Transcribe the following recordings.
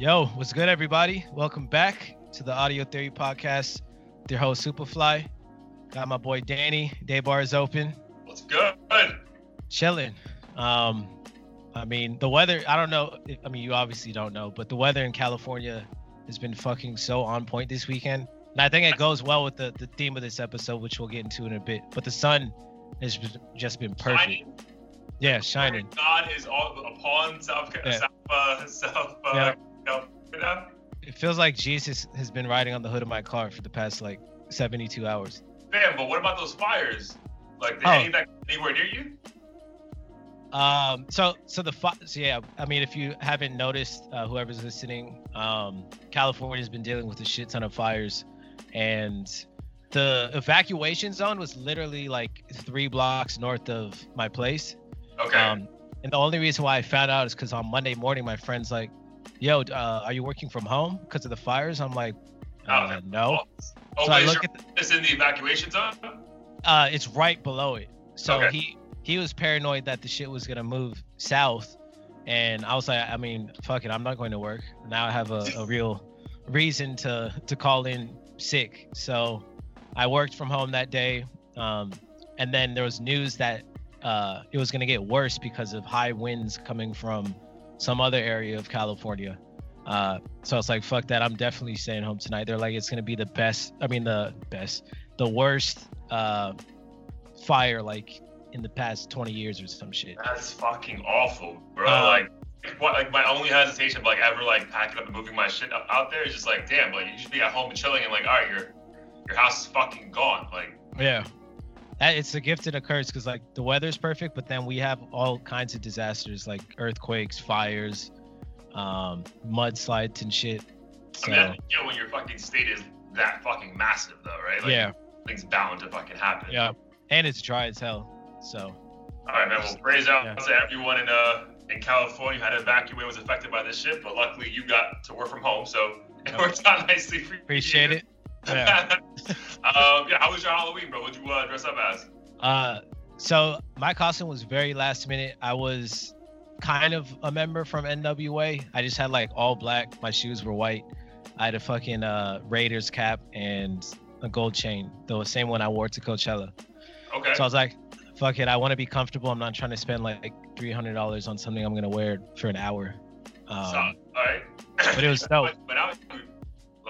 Yo, what's good, everybody? Welcome back to the Audio Theory Podcast. Their host Superfly. Got my boy Danny. Day bar is open. What's good? Chilling. Um, I mean, the weather. I don't know. If, I mean, you obviously don't know, but the weather in California has been fucking so on point this weekend, and I think it goes well with the the theme of this episode, which we'll get into in a bit. But the sun has just been perfect. Shining. Yeah, shining. God is all upon South Yeah. South uh, South uh, Yeah. It feels like Jesus has been riding on the hood of my car for the past like 72 hours. Damn, but what about those fires? Like, did Oh. any that anywhere near you? Um, so so the fi- so yeah, I mean, if you haven't noticed, uh, whoever's listening, um, California's been dealing with a shit ton of fires, and the evacuation zone was literally like three blocks north of my place. Okay. Um, and the only reason why I found out is because on Monday morning, my friend's like, "Yo, uh, are you working from home because of the fires?" I'm like, uh, Oh, "No." Oh, so I look at the, office in the evacuation zone? uh, it's right below it. So Okay. he he was paranoid that the shit was gonna move south, and I was like, I mean, fuck it, I'm not going to work. Now I have a, a real reason to to call in sick. So I worked from home that day, um, and then there was news that uh, it was gonna get worse because of high winds coming from some other area of California. Uh, so I was like, fuck that, I'm definitely staying home tonight. They're like, it's gonna be the best. I mean, the best, the worst uh, fire like in the past 20 years or some shit. That's fucking awful, bro. Uh, like, what? Like, my only hesitation of like ever like packing up and moving my shit up out there is just like, damn, like you should be at home and chilling, and like, all right, your your house is fucking gone. Like, Yeah. It's a gift and a curse because like the weather's perfect, but then we have all kinds of disasters like earthquakes, fires, um, mudslides and shit. I So mean, that's, you know, when your fucking state is that fucking massive, though, right? Like, yeah, things bound to fucking happen. yeah, and it's dry as hell. So All right, man. Well, praise out Yeah. to everyone in uh in California who had to evacuate was affected by this shit, but luckily you got to work from home, so it worked out nicely for you. appreciate it. Yeah. Um, yeah. How was your Halloween, bro? What'd you uh, dress up as? Uh, so my costume was very last minute. I was kind of a member from NWA. I just had like all black. My shoes were white. I had a fucking uh, Raiders cap and a gold chain, the same one I wore to Coachella. Okay. So I was like, fuck it. I want to be comfortable. I'm not trying to spend like $300 on something I'm gonna wear for an hour. Um, So, all right. but it was dope. But, but now, you-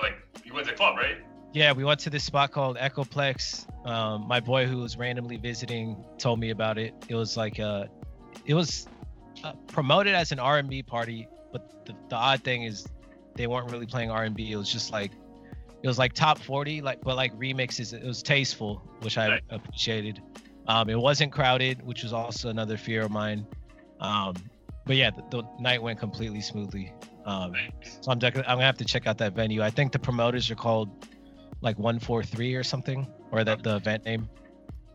like, you went to the club, right? Yeah, we went to this spot called Echoplex. Um, my boy who was randomly visiting told me about it. It was like uh it was uh, promoted as an R&B party, but the, the odd thing is they weren't really playing R&B. It was just like it was like top 40, like but like remixes. It was tasteful, which I Right. appreciated. Um, it wasn't crowded, which was also another fear of mine. Um, but yeah, the, the night went completely smoothly. Um, so I'm, dec- I'm gonna have to check out that venue. I think the promoters are called like 143 or something, or that the event name.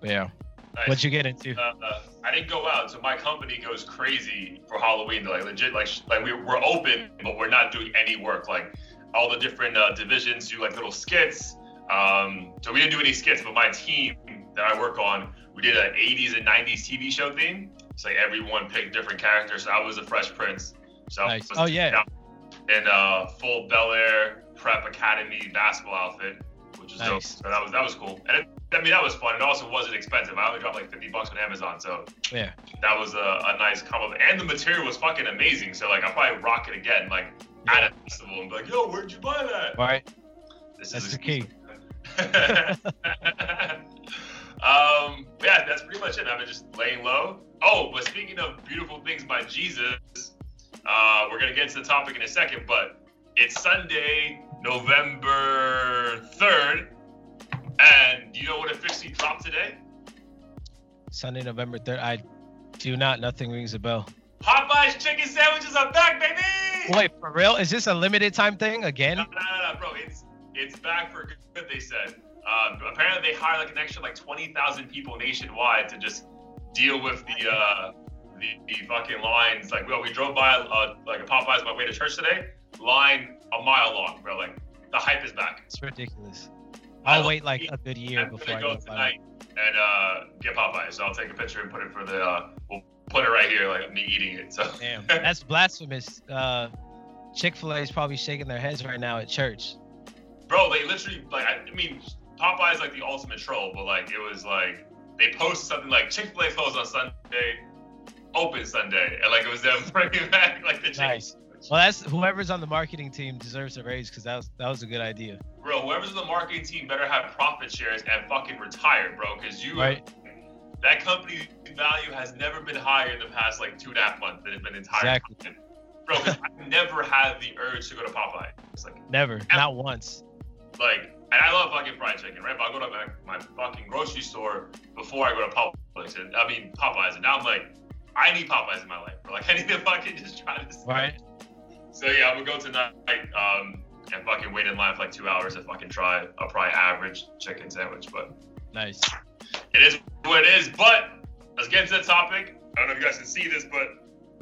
But yeah, Nice. what'd you get into? uh, uh, I didn't go out, so my company goes crazy for Halloween. Like legit, like like we, we're open, but we're not doing any work. Like all the different uh, divisions do like little skits. Um, so we didn't do any skits, but my team that I work on, we did an 80s and 90s TV show theme. So like everyone picked different characters. So I was the Fresh Prince. So I Nice. was Oh, yeah. In uh, full Bel Air Prep Academy basketball outfit, which was dope. Nice. So that was that was cool. And it, I mean that was fun. It also wasn't expensive. I only dropped like 50 bucks on Amazon, so Yeah, that was a, a nice combo. And the material was fucking amazing. So like I'll probably rock it again, like at a festival and be like, yo, where'd you buy that? all right. This That's is the key. um, yeah, that's pretty much it. I've been just laying low. Oh, but speaking of beautiful things by Jesus, uh, we're gonna get into the topic in a second, but it's Sunday, November third, and do you know what officially dropped today? Sunday, November 3rd. I do not. Nothing rings a bell. Popeye's chicken sandwiches are back, baby! Wait, for real? Is this a limited time thing again? No, no, no, no, bro. It's it's back for good. They said. Uh, apparently, they hired like an extra like twenty thousand people nationwide to just deal with the uh, the, the fucking lines. Like, well, we drove by uh, like a Popeyes on my way to church today. Line a mile long, bro. Like the hype is back. It's ridiculous. I I'll wait like eat- a good year I'm before I go tonight and uh, get Popeyes. So I'll take a picture and put it for the. Uh, we'll put it right here, like me eating it. So Damn, that's blasphemous. Uh, Chick Fil A is probably shaking their heads right now at church. Bro, they literally like. I mean, Popeye is like the ultimate troll, but like it was like they posted something like Chick Fil A closed on Sunday, open Sunday, and like it was them bringing back like the nice. Well, that's whoever's on the marketing team deserves a raise because that was that was a good idea. Bro, whoever's on the marketing team better have profit shares and fucking retire, bro, because you right. that company value has never been higher in the past like two and a half months than it's been entire. Exactly. Bro, I never had the urge to go to Popeye. It's like never, never. not once. Like and I love fucking fried chicken, right? But I go to my, my fucking grocery store before I go to Popeyes, And, I mean Popeyes, and now I'm like, I need Popeyes in my life. Bro. Like I need to fucking just try this. Right. So yeah, I'm gonna go tonight um, and fucking wait in line for like two hours to fucking try a probably average chicken sandwich. But nice. It is what it is. But let's get into the topic. I don't know if you guys can see this, but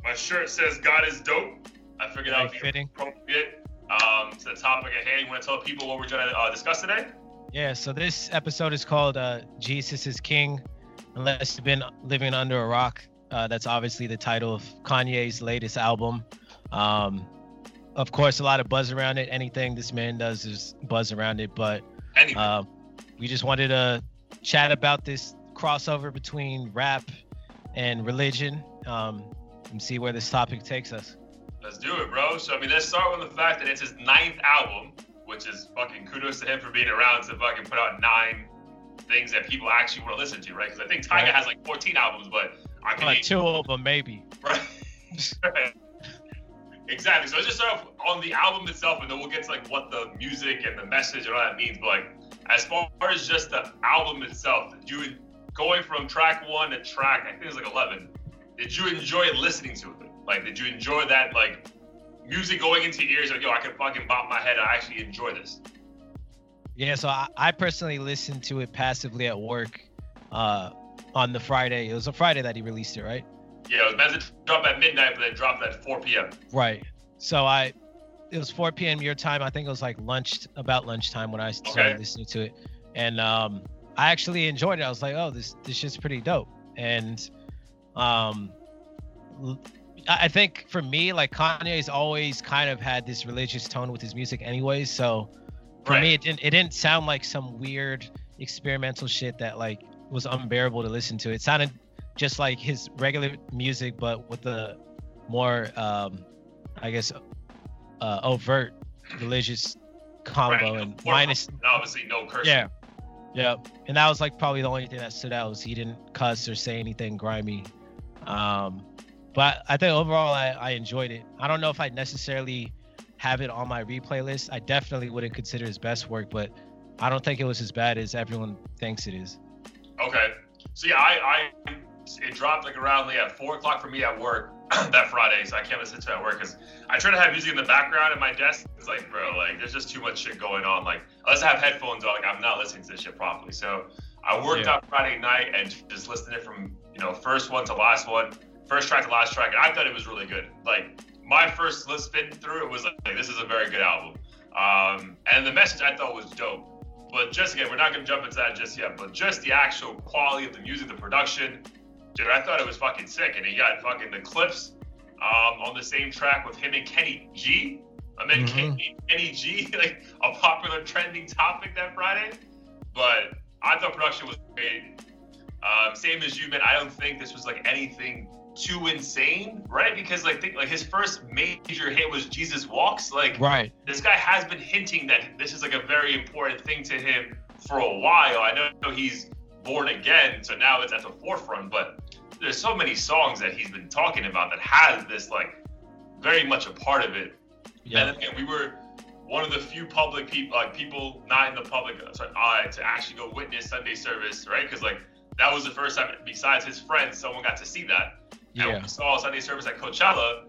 my shirt says "God is dope." I figured out fitting. appropriate um, to the topic at hand. You want to tell people what we're going to uh, discuss today? Yeah, so this episode is called uh, Jesus is King. Unless you've been living under a rock, uh, that's obviously the title of Kanye's latest album. Um, of course, a lot of buzz around it. Anything this man does is buzz around it. But uh, we just wanted to chat about this crossover between rap and religion um, and see where this topic takes us. Let's do it, bro. So I mean, let's start with the fact that it's his ninth album, which is fucking kudos to him for being around to fucking put out nine things that people actually want to listen to, right? Because I think Tyga right. has like 14 albums, but I can like two of them maybe. Right. Exactly. So let's just start off on the album itself, and then we'll get to like what the music and the message and all that means. But like, as far as just the album itself, did you going from track one to track, I think it's like 11. Did you enjoy listening to it? Like, did you enjoy that? Like, music going into your ears like, yo, I can fucking bop my head. I actually enjoy this. Yeah, so I, I personally listened to it passively at work uh, on the Friday. It was a Friday that he released it, right? Yeah, it was meant to drop at midnight, but then dropped at 4 p.m. Right. So I, it was 4 p.m. your time. I think it was like lunch, about lunchtime when I started okay. listening to it, and um, I actually enjoyed it. I was like, oh, this this shit's pretty dope, and um, I think for me, like Kanye's always kind of had this religious tone with his music, anyways. So for right. me, it didn't it didn't sound like some weird experimental shit that like was unbearable to listen to. It sounded just like his regular music, but with the more, um, I guess, uh, overt religious combo right. and minus obviously no cursing. Yeah, yeah, and that was like probably the only thing that stood out was he didn't cuss or say anything grimy. Um, but I think overall I, I enjoyed it. I don't know if I necessarily have it on my replay list. I definitely wouldn't consider his best work, but I don't think it was as bad as everyone thinks it is. Okay. So yeah, I, I it dropped like around like at four o'clock for me at work that Friday, so I can't listen to it at work because I try to have music in the background at my desk. It's like, bro, like there's just too much shit going on. Like unless I have headphones on, like I'm not listening to this shit properly. So I worked yeah. out Friday night and just listened to it from you know first one to last one first track to last track, and I thought it was really good. Like my first spin through it was like, this is a very good album. Um, and the message I thought was dope. But just again, we're not gonna jump into that just yet. But just the actual quality of the music, the production, dude, I thought it was fucking sick. And he got fucking the Clipse um, on the same track with him and Kenny G. I mean, mm-hmm. Kenny, Kenny G, like a popular trending topic that Friday. But I thought production was great. Um, same as you, man. I don't think this was like anything too insane, right? Because like think like his first major hit was Jesus Walks. Like right. this guy has been hinting that this is like a very important thing to him for a while. I know he's born again, so now it's at the forefront, but there's so many songs that he's been talking about that has this like very much a part of it. Yeah. And, we were one of the few public people, like people not in the public, uh, sorry, eye to actually go witness Sunday service, right? Because like that was the first time, besides his friends, someone got to see that. Yeah. And we saw Sunday service at Coachella,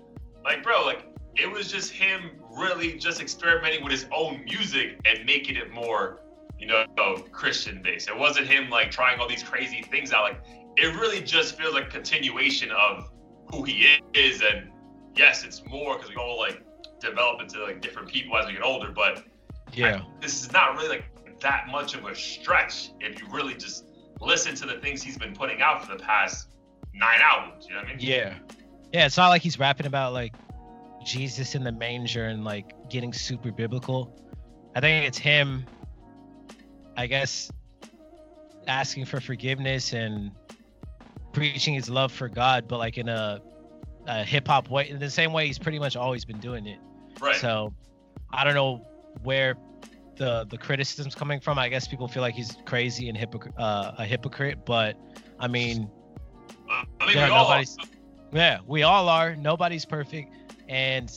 like, bro, like, it was just him really just experimenting with his own music and making it more, you know, Christian based. It wasn't him like trying all these crazy things out. Like, it really just feels like continuation of who he is. And yes, it's more because we all like develop into like different people as we get older. But yeah, I, this is not really like that much of a stretch if you really just listen to the things he's been putting out for the past nine albums. You know what I mean? Yeah. Yeah, it's not like he's rapping about like Jesus in the manger and like getting super biblical. I think it's him, I guess, asking for forgiveness and preaching his love for God, but like in a, a hip hop way, in the same way he's pretty much always been doing it. Right. So I don't know where the the criticism's coming from. I guess people feel like he's crazy and hypocrite, uh, a hypocrite, but I mean, I mean, yeah, we nobody's- yeah, we all are. Nobody's perfect, and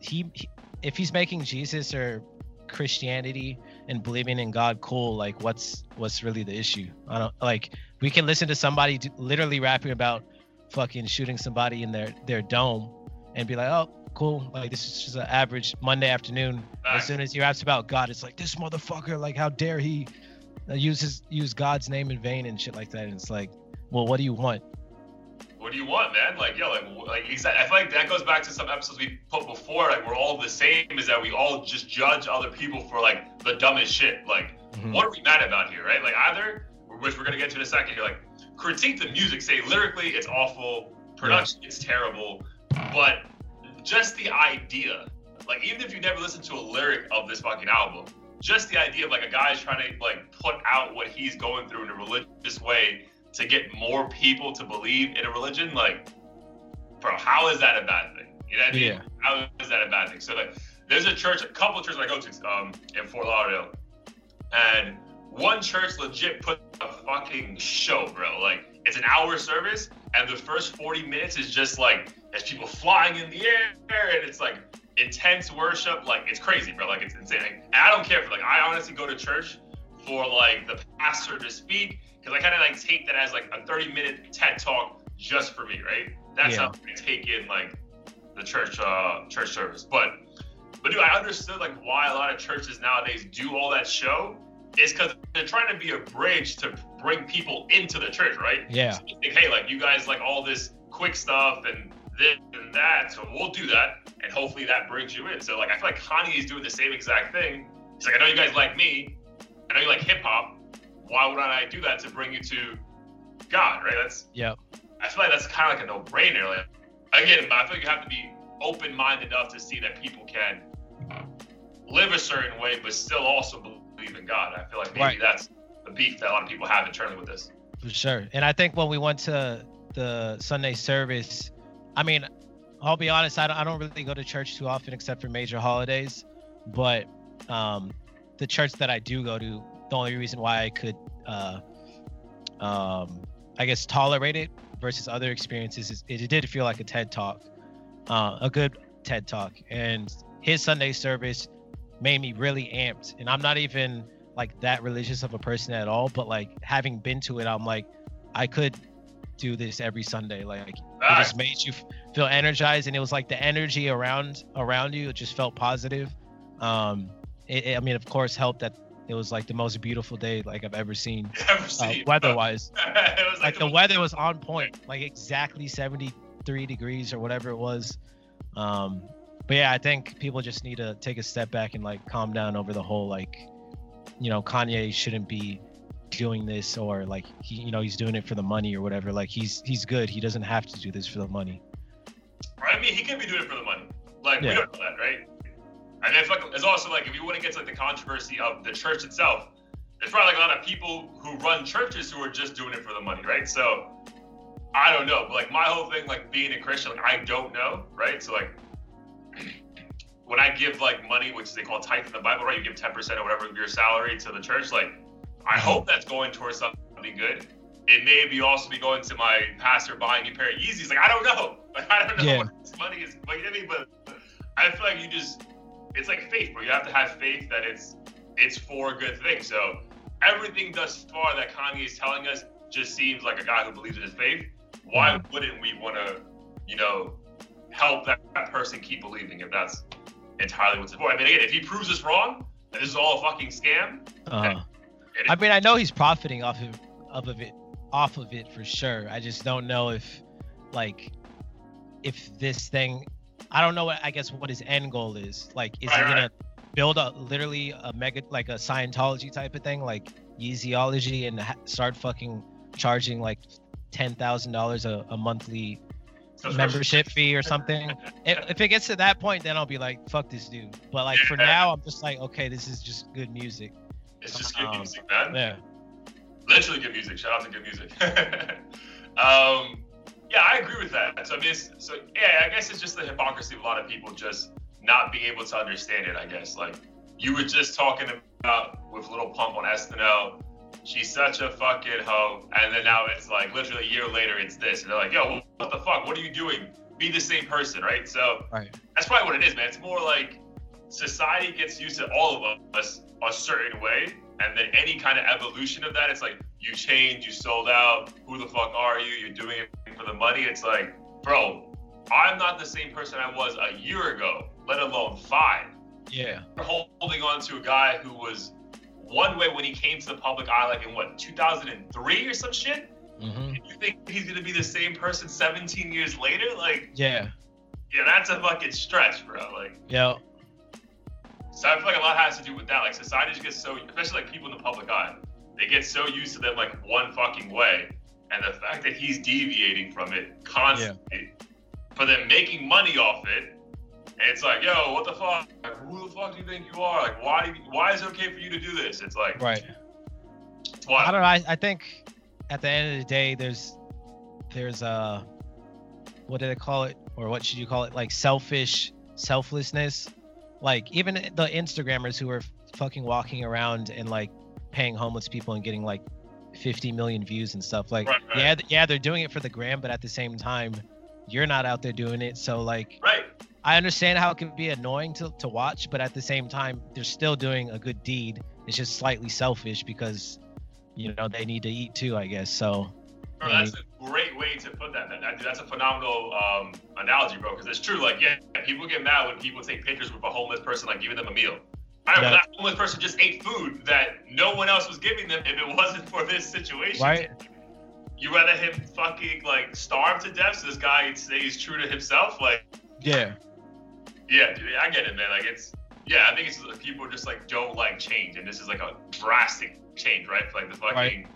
he, he- if he's making Jesus or Christianity and believing in God cool, like what's what's really the issue? I don't like. We can listen to somebody literally rapping about fucking shooting somebody in their their dome and be like, oh, cool. Like this is just an average Monday afternoon. As soon as he raps about God, it's like this motherfucker. Like how dare he uh, use his use God's name in vain and shit like that. And it's like, well, what do you want? what do you want, man? Like, yeah, like, like exactly. I feel like that goes back to some episodes we put before. Like, we're all the same. Is that we all just judge other people for like the dumbest shit. Like, Mhm. what are we mad about here, right? Like, either, which we're gonna get to in a second. You're like, critique the music. Say lyrically, it's awful. Production, it's terrible. But just the idea, like, even if you never listened to a lyric of this fucking album, just the idea of like a guy's trying to like put out what he's going through in a religious way to get more people to believe in a religion, like, bro, how is that a bad thing? You know what I mean? Yeah. How is that a bad thing? So like, there's a church, a couple of churches I go to um, in Fort Lauderdale, and one church legit put a fucking show, bro. Like, it's an hour service, and the first 40 minutes is just like there's people flying in the air, and it's like intense worship. Like, it's crazy, bro. Like, it's insane. And I don't care for like, I honestly go to church for like the pastor to speak because I kind of like take that as like a 30 minute TED talk just for me, right? That's Yeah. how I take in like the church uh church service. But but dude, I understood like why a lot of churches nowadays do all that show is because they're trying to be a bridge to bring people into the church, right? Yeah. So think, hey, like you guys like all this quick stuff and this and that, so we'll do that, and hopefully that brings you in. So like I feel like Kanye is doing the same exact thing. He's like, I know you guys like me, I know you like hip hop. Why would I do that to bring you to God, right? That's yeah. I feel like that's kind of like a no-brainer. Like, again, but I feel like you have to be open-minded enough to see that people can um, live a certain way, but still also believe in God. I feel like maybe Right. that's the beef that a lot of people have internally with this. For sure. And I think when we went to the Sunday service, I mean, I'll be honest, I don't, I don't really go to church too often except for major holidays. But um, the church that I do go to, the only reason why I could, uh, um, I guess, tolerate it versus other experiences is it did feel like a TED talk, uh, a good TED talk. And his Sunday service made me really amped. And I'm not even like that religious of a person at all, but like having been to it, I'm like, I could do this every Sunday. Like it just made you feel energized, and it was like the energy around around you. It just felt positive. Um, it, it- I mean, of course, helped that it was like the most beautiful day like I've ever seen, Ever uh, seen? weather-wise. it was Like the most- weather was on point, like exactly 73 degrees or whatever it was. Um, but yeah, I think people just need to take a step back and like calm down over the whole like, you know, Kanye shouldn't be doing this or like he, you know, he's doing it for the money or whatever. Like he's he's good. He doesn't have to do this for the money. I mean, he could be doing it for the money. Like we don't know that, right? And I feel like it's also like if you want to get to like the controversy of the church itself, there's probably like a lot of people who run churches who are just doing it for the money, right? So I don't know, but like my whole thing, like being a Christian, like I don't know, right? So like when I give like money, which they call tithe in the Bible, right? You give 10% or whatever of your salary to the church. Like I hope that's going towards something good. It may be also be going to my pastor buying me a pair of Yeezys. Like I don't know. Like I don't know Yeah. what this money is. You know I mean? But I feel like you just it's like faith, bro. You have to have faith that it's it's for a good thing. So everything thus far that Kanye is telling us just seems like a guy who believes in his faith. Why mm. wouldn't we want to, you know, help that, that person keep believing if that's entirely what's for? I mean, again, if he proves us wrong, that this is all a fucking scam. Uh, it- I mean, I know he's profiting off of, of of it, off of it for sure. I just don't know if, like, if this thing, I don't know what I guess what his end goal is. Like, is he gonna build a literally a mega like a Scientology type of thing, like Yeezyology, and ha- start fucking charging like ten thousand dollars a a monthly membership fee or something. if, if it gets to that point, then I'll be like, fuck this dude. But like for now, I'm just like, okay, this is just good music. It's just good um, music, man. Yeah. Literally good music. Shout out to good music. um, yeah, I agree with that. So I mean, so yeah, I guess it's just the hypocrisy of a lot of people just not being able to understand it. I guess like you were just talking about with Lil Pump on SNL. She's such a fucking hoe, and then now it's like literally a year later, it's this, and they're like, "Yo, what the fuck? What are you doing? Be the same person, right?" So right. that's probably what it is, man. It's more like society gets used to all of us a certain way, and then any kind of evolution of that, it's like you changed, you sold out. Who the fuck are you? You're doing it for the money. It's like, bro, I'm not the same person I was a year ago, let alone five. Yeah. You're holding on to a guy who was one way when he came to the public eye, like in what 2003 or some shit. Mm-hmm. You think he's gonna be the same person 17 years later? Like, yeah, yeah, that's a fucking stretch, bro. Like, yeah. So I feel like a lot has to do with that. Like society just gets so, especially like people in the public eye, they get so used to them like one fucking way, and the fact that he's deviating from it constantly, yeah. for them making money off it. And it's like, yo, what the fuck? Like, who the fuck do you think you are? Like, why? Why is it okay for you to do this? It's like, right. What? I don't know. I, I think at the end of the day, there's there's a uh, what do they call it, or what should you call it? Like selfish selflessness like even the Instagrammers who are fucking walking around and like paying homeless people and getting like 50 million views and stuff. Like, right, right. yeah, yeah, they're doing it for the gram, but at the same time, you're not out there doing it. So like, right. I understand how it can be annoying to, to watch, but at the same time, they're still doing a good deed. It's just slightly selfish because, you know, they need to eat too, I guess. So. Bro, that's a great way to put that. that that's a phenomenal um, analogy, bro. Because it's true. Like, yeah, people get mad when people take pictures with a homeless person, like giving them a meal. I know yeah. that homeless person just ate food that no one else was giving them if it wasn't for this situation. Right. You rather him fucking like starve to death so this guy stays true to himself? Like, yeah. Yeah, I get it, man. Like, it's, yeah, I think it's people just like don't like change. And this is like a drastic change, right? like the fucking. Right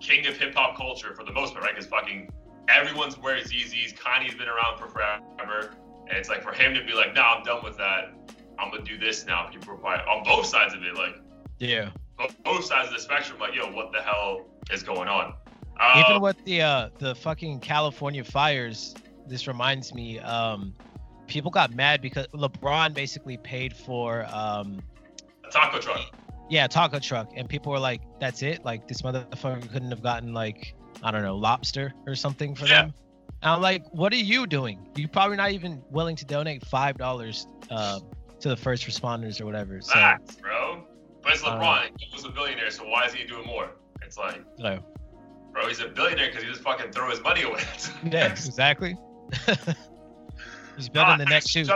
king of hip hop culture for the most part, right? Because fucking everyone's wearing Yeezys. Kanye's been around for forever, and it's like for him to be like, "Nah, I'm done with that. I'm gonna do this now." People are quiet on both sides of it, like yeah, both sides of the spectrum. Like, yo, what the hell is going on? Even um, with the uh, the fucking California fires, this reminds me. Um, people got mad because LeBron basically paid for um, a taco truck yeah, taco truck, and people were like, "That's it? Like this motherfucker couldn't have gotten like I don't know lobster or something for yeah. them." And I'm like, "What are you doing? You're probably not even willing to donate five dollars uh, to the first responders or whatever." So, Facts, bro. But it's LeBron. Uh, he was a billionaire, so why is he doing more? It's like, no. bro, he's a billionaire because he just fucking throw his money away. yeah, exactly. he's building the next shoe.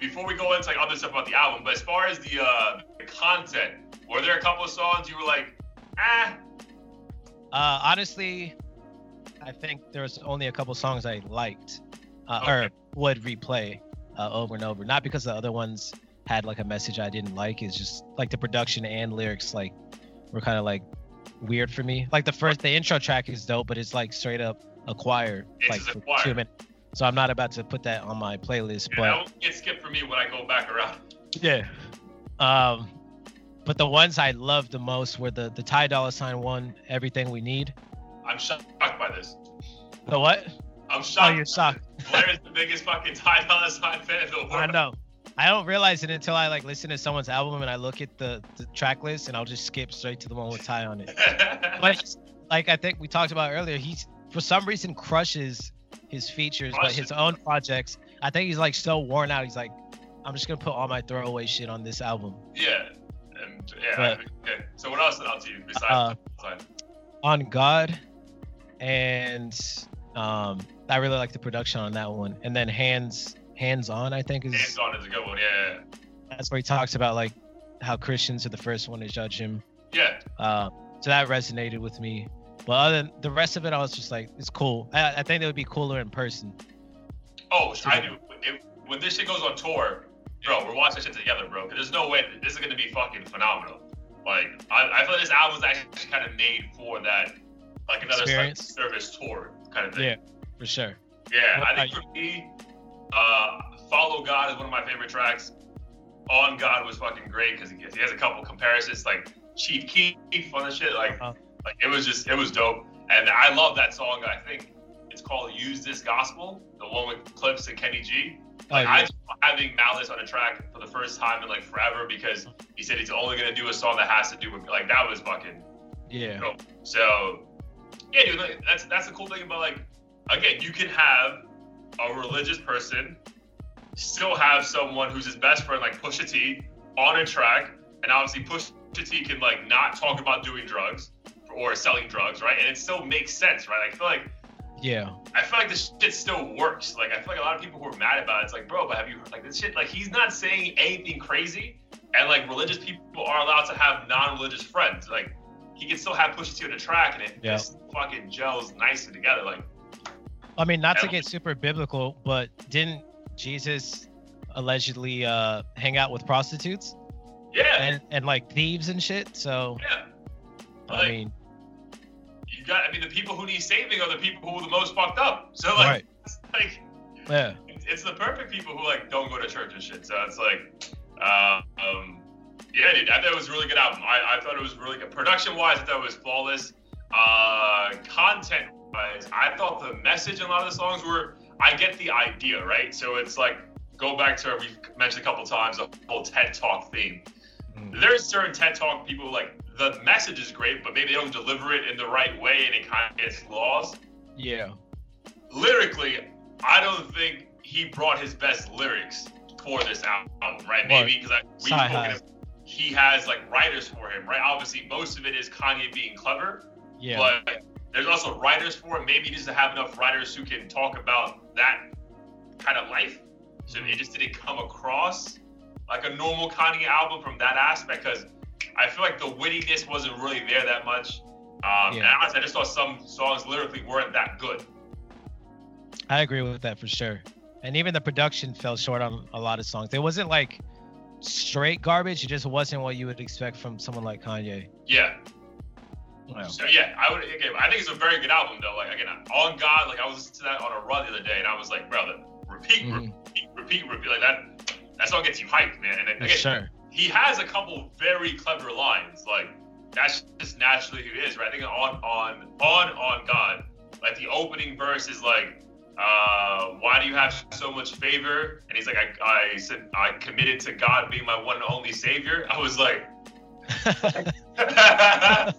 Before we go into like other stuff about the album, but as far as the uh, the content, were there a couple of songs you were like, ah? Uh, honestly, I think there's only a couple songs I liked uh, okay. or would replay uh, over and over. Not because the other ones had like a message I didn't like. It's just like the production and lyrics like were kind of like weird for me. Like the first, the intro track is dope, but it's like straight up a choir, it's like choir. two minutes. So I'm not about to put that on my playlist. Yeah, but that will get skipped for me when I go back around. Yeah. Um, but the ones I loved the most were the the Ty Dolla Sign one, Everything We Need. I'm shocked by this. The what? I'm shocked. Oh, you're shocked. Blair is the biggest fucking Ty Dolla Sign fan in the world. I know. I don't realize it until I like listen to someone's album and I look at the, the track list and I'll just skip straight to the one with Ty on it. but like I think we talked about earlier, he's for some reason crushes his features, but his own projects. I think he's like so worn out. He's like, I'm just gonna put all my throwaway shit on this album. Yeah, and yeah. But, okay. So what else stood out to you besides uh, on God, and um, I really like the production on that one. And then hands hands on, I think is hands on is a good one. Yeah. That's where he talks about like how Christians are the first one to judge him. Yeah. Uh, so that resonated with me. But other than the rest of it, I was just like, it's cool. I, I think it would be cooler in person. Oh, I do. when this shit goes on tour, bro, we're watching shit together, bro. Cause there's no way this is gonna be fucking phenomenal. Like, I, I feel like this album was actually kind of made for that, like another like, service tour kind of thing. Yeah, for sure. Yeah, What I think for me, uh, "Follow God" is one of my favorite tracks. "On God" was fucking great because he, he has a couple comparisons, like Chief Keef on the shit. Like, Uh-huh. Like it was just it was dope, and I love that song. I think it's called "Use This Gospel," the one with Clipse and Kenny G. Oh, Like yeah. I having Malice on a track for the first time in like forever because he said he's only gonna do a song that has to do with like that was fucking yeah. dope. So yeah, dude, like, that's that's the cool thing about like again, you can have a religious person still have someone who's his best friend like Pusha T on a track, and obviously Pusha T can like not talk about doing drugs or selling drugs, right? And it still makes sense, right? I feel like Yeah. I feel like this shit still works. Like I feel like a lot of people who are mad about it, it's like, bro, but have you heard like this shit? Like he's not saying anything crazy, and like religious people are allowed to have non-religious friends. Like he can still have Pusha T on the track, and it Yeah. just fucking gels nicely together. Like I mean, not to get super biblical, but didn't Jesus allegedly uh, hang out with prostitutes yeah, and, and like thieves and shit? So, yeah. I mean, you got. I mean, the people who need saving are the people who are the most fucked up. So like, Right. it's like yeah. it's, the perfect people who like don't go to church and shit. So it's like, uh, um, yeah, dude, I thought it was a really good album. I, I thought it was really good. Production wise, I thought it was flawless. Uh, content wise, I thought the message in a lot of the songs were. I get the idea, right? So it's like go back to we mentioned a couple times the whole TED Talk theme. Mm. There's certain TED Talk people like the message is great, but maybe they don't deliver it in the right way, and it kind of gets lost Yeah. lyrically, I don't think he brought his best lyrics for this album, right? Maybe because we spoken he has like writers for him, right? Obviously, most of it is Kanye being clever, Yeah. but there's also writers for it. Maybe he doesn't have enough writers who can talk about that kind of life, so mm-hmm. it just didn't come across like a normal Kanye album from that aspect. Because I feel like the wittiness wasn't really there that much. Um, And Yeah. honestly, I just thought some songs lyrically weren't that good. I agree with that for sure. And even the production fell short on a lot of songs. It wasn't like straight garbage. It just wasn't what you would expect from someone like Kanye. Yeah. Wow. So yeah, I would again. I think it's a very good album though. Like again, on God, like I was listening to that on a run the other day, and I was like, brother, repeat, Mhm. repeat, repeat, repeat. Like that, that song gets you hyped, man. And again, sure. He has a couple very clever lines. Like that's just naturally who he is, right? I think on on on on God, like the opening verse is like, uh, "Why do you have so much favor?" And he's like, "I I said I committed to God being my one and only Savior." I was like.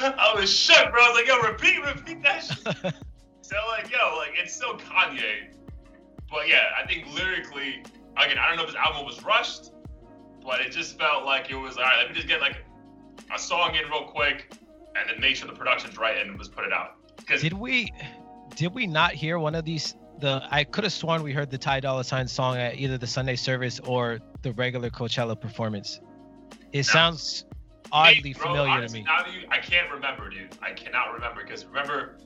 I was shook, bro. I was like, yo, repeat, repeat that shit. So like, yo, like it's still Kanye. But yeah, I think lyrically, again, I don't know if this album was rushed, but it just felt like it was all right. Let me just get like a song in real quick, and then make sure the production's right, and just put it out. Because did we did we not hear one of these the I could have sworn we heard the Ty Dolla Sign song at either the Sunday service or the regular Coachella performance. It sounds oddly bro, familiar honestly, to me. You, I can't remember, dude. I cannot remember because remember,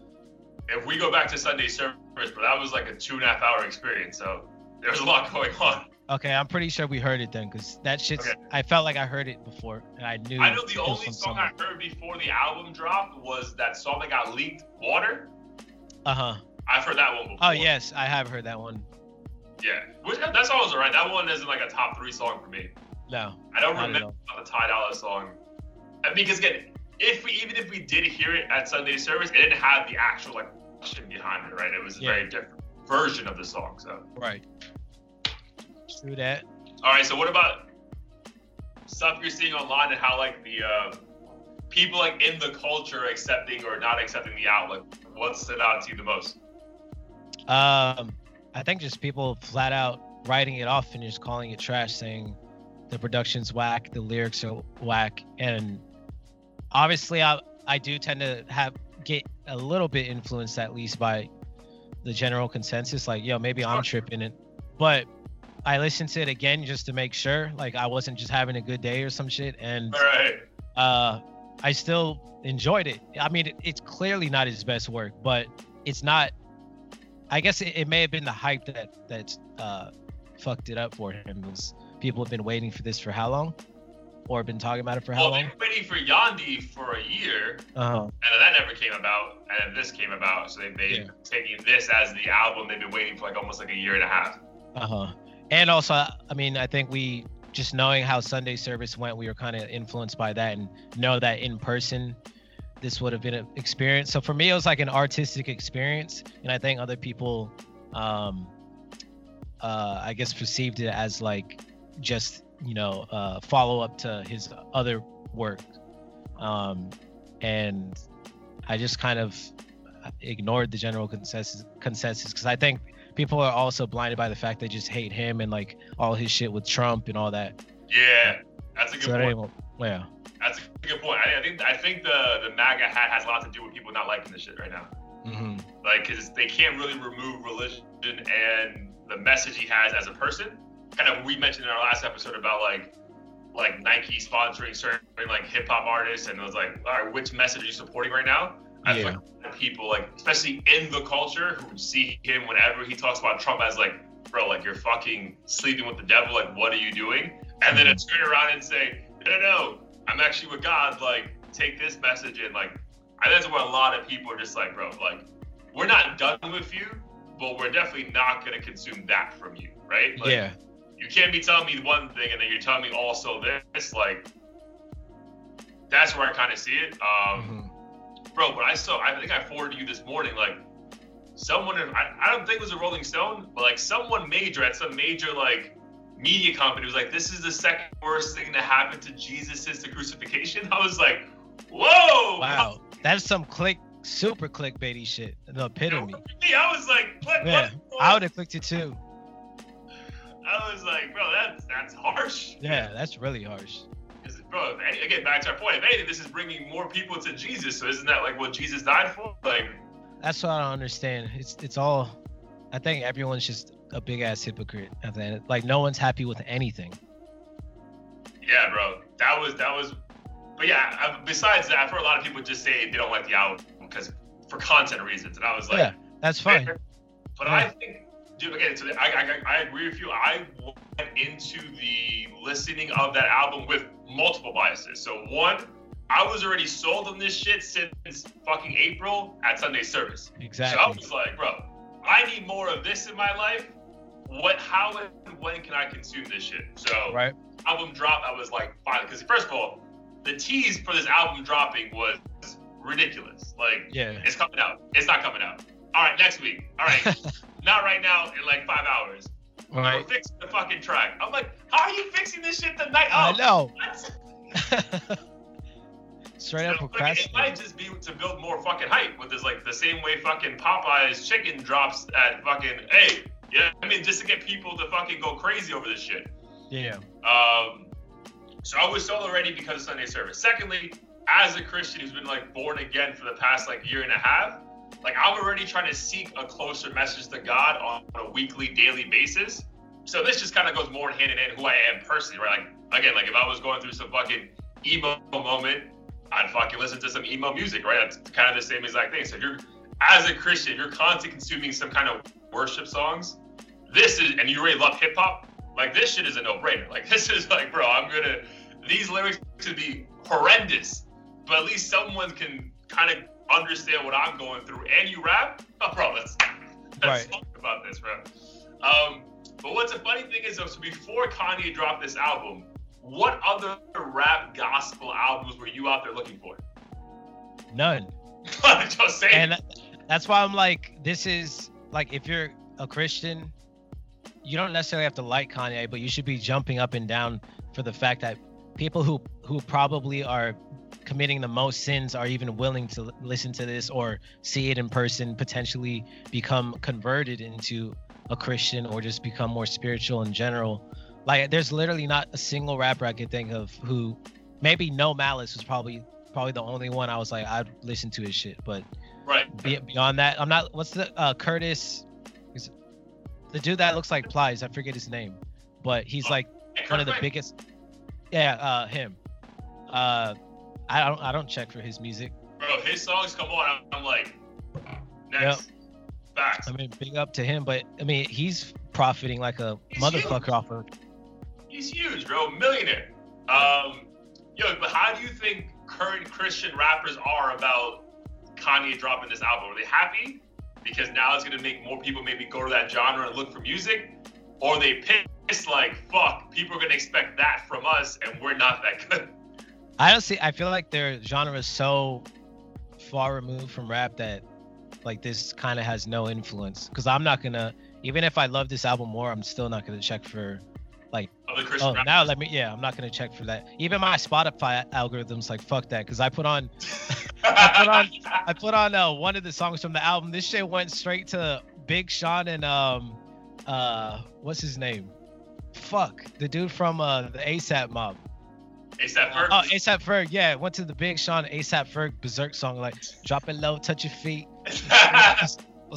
if we go back to Sunday service, but that was like a two and a half hour experience, so there was a lot going on. Okay, I'm pretty sure we heard it then because that shit's Okay. I felt like I heard it before and I knew I know the only song somewhere. I heard before the album dropped was that song that got leaked, "Water." Uh-huh. I've heard that one before. Oh yes, I have heard that one. Yeah, which that song was alright. That one isn't like a top three song for me. No. I don't remember the Ty Dolla song. I mean, because again, if we even if we did hear it at Sunday service, it didn't have the actual like behind it, right? It was a Yeah. very different version of the song. So, Right. True that. all right. So, what about stuff you're seeing online and how like the uh, people like in the culture accepting or not accepting the outlet? What stood out to you the most? Um, I think just people flat out writing it off and just calling it trash, saying the production's whack, the lyrics are whack, and obviously I I do tend to have get a little bit influenced at least by the general consensus, like yo maybe I'm tripping it, but I listened to it again just to make sure like I wasn't just having a good day or some shit, and All right. uh, I still enjoyed it. I mean, it's clearly not his best work, but it's not. I guess it, it may have been the hype that that uh, fucked it up for him. Was people have been waiting for this for how long? or been talking about it for how well, long? were waiting for Yandhi for a year, Uh-huh. and then that never came about, and then this came about. So they they Yeah. taking this as the album they've been waiting for like almost like a year and a half. Uh-huh. And also, I mean, I think we just knowing how Sunday service went, we were kind of influenced by that and know that in person this would have been an experience. So for me, it was like an artistic experience, and I think other people, um, uh, I guess, perceived it as like just you know uh, follow up to his other work, um, and I just kind of ignored the general consensus consensus because I think people are also blinded by the fact they just hate him and like all his shit with Trump and all that. Yeah, that's a good So point. ain't, yeah. That's a good point. I, I think I think the the MAGA hat has a lot to do with people not liking this shit right now. hmm Like, because they can't really remove religion and the message he has as a person. Kind of, we mentioned in our last episode about like, like Nike sponsoring certain like hip hop artists, and it was like, all right, which message are you supporting right now? I feel Yeah. like a lot of people like, especially in the culture, who see him whenever he talks about Trump as like, bro, like you're fucking sleeping with the devil. Like, what are you doing? And then to turn around and say, no, no, no, I'm actually with God. Like, take this message and like, I think that's where a lot of people are just like, bro, like, we're not done with you, but we're definitely not going to consume that from you, right? Like, yeah. You can't be telling me one thing and then you're telling me also this. Like, that's where I kind of see it. Um, Mhm. Bro, but I saw, I think I forwarded you this morning, like, someone, I, I don't think it was a Rolling Stone, but like someone major at some major, like, media company was like, this is the second worst thing to happen to Jesus since the crucifixion. I was like, whoa. Wow. That's some click, super clickbaity shit. The epitome. Me, I was like, what? Yeah. what? I would have clicked it too. I was like, bro, that's that's harsh. Yeah, that's really harsh. Bro, any, again, back to our point. If anything, this is bringing more people to Jesus. So isn't that like what Jesus died for? Like, That's what I don't understand. It's it's all. I think everyone's just a big ass hypocrite at the end. Like no one's happy with anything. yeah, bro, that was that was. But yeah, I, besides that, I've heard a lot of people just say they don't like the album because for content reasons, and I was like, yeah, that's fine. But Yeah. I think, dude, again, so I, I I agree with you. I into the listening of that album with multiple biases. So one. I was already sold on this shit since fucking April at Sunday service. Exactly. So I was like, bro, I need more of this in my life. What, how, and when can I consume this shit? So Right. album drop, I was like, fine. Because first of all, the tease for this album dropping was ridiculous. Like, Yeah. it's coming out. It's not coming out. All right, next week. All right, not right now. In like five hours, Right. we're fixing the fucking track. I'm like, how are you fixing this shit the night? I know. Straight up So, like, it might just be to build more fucking hype with this, like the same way fucking Popeyes chicken drops at fucking hey, yeah. I mean, just to get people to fucking go crazy over this shit. Yeah. Um, so I was sold already because of Sunday service. Secondly, as a Christian who's been like born again for the past like year and a half, like I'm already trying to seek a closer message to God on a weekly, daily basis. So this just kind of goes more hand in hand who I am personally, right? Like again, like if I was going through some fucking emo moment, I'd fucking listen to some emo music, right? That's kind of the same exact thing. So if you're as a Christian, you're constantly consuming some kind of worship songs. This is, and you really love hip hop. Like this shit is a no-brainer. Like this is like, bro, I'm gonna. These lyrics could be horrendous, but at least someone can kind of understand what I'm going through. And you rap, oh, bro, let's let's Right. talk about this, bro. Um, but what's a funny thing is, though, so before Kanye dropped this album, what other rap gospel albums were you out there looking for? None. Just saying. and that's why I'm like, this is like, if you're a Christian, you don't necessarily have to like Kanye, but you should be jumping up and down for the fact that people who who probably are committing the most sins are even willing to listen to this or see it in person, potentially become converted into a Christian or just become more spiritual in general. Like, there's literally not a single rapper I could think of who, maybe No Malice was probably probably the only one I was like I'd listen to his shit, but right. be, beyond that, I'm not. What's the uh, Curtis? Is the dude that looks like Plies? I forget his name, but he's like one of the biggest. Yeah, uh, him. Uh, I don't. I don't check for his music. Bro, his songs come on. I'm like, next. Facts. I mean, big up to him, but I mean, he's profiting like a He's motherfucker off of. He's huge, bro. Millionaire. Um, yo, but how do you think current Christian rappers are about Kanye dropping this album? Are they happy because now it's gonna make more people maybe go to that genre and look for music, or are they pissed like fuck? People are gonna expect that from us, and we're not that good. I don't see. I feel like their genre is so far removed from rap that like this kind of has no influence. Because I'm not gonna, even if I love this album more, I'm still not gonna check for like. Other Christian Oh, now let me. Yeah, I'm not gonna check for that. Even my Spotify algorithms like fuck that. Because I put on I put on I put on uh, one of the songs from the album. This shit went straight to Big Sean and um uh what's his name? Fuck the dude from uh the ASAP mob. ASAP Ferg. Oh ASAP Ferg, yeah, went to the Big Sean ASAP Ferg Bezerk song like drop it low, touch your feet.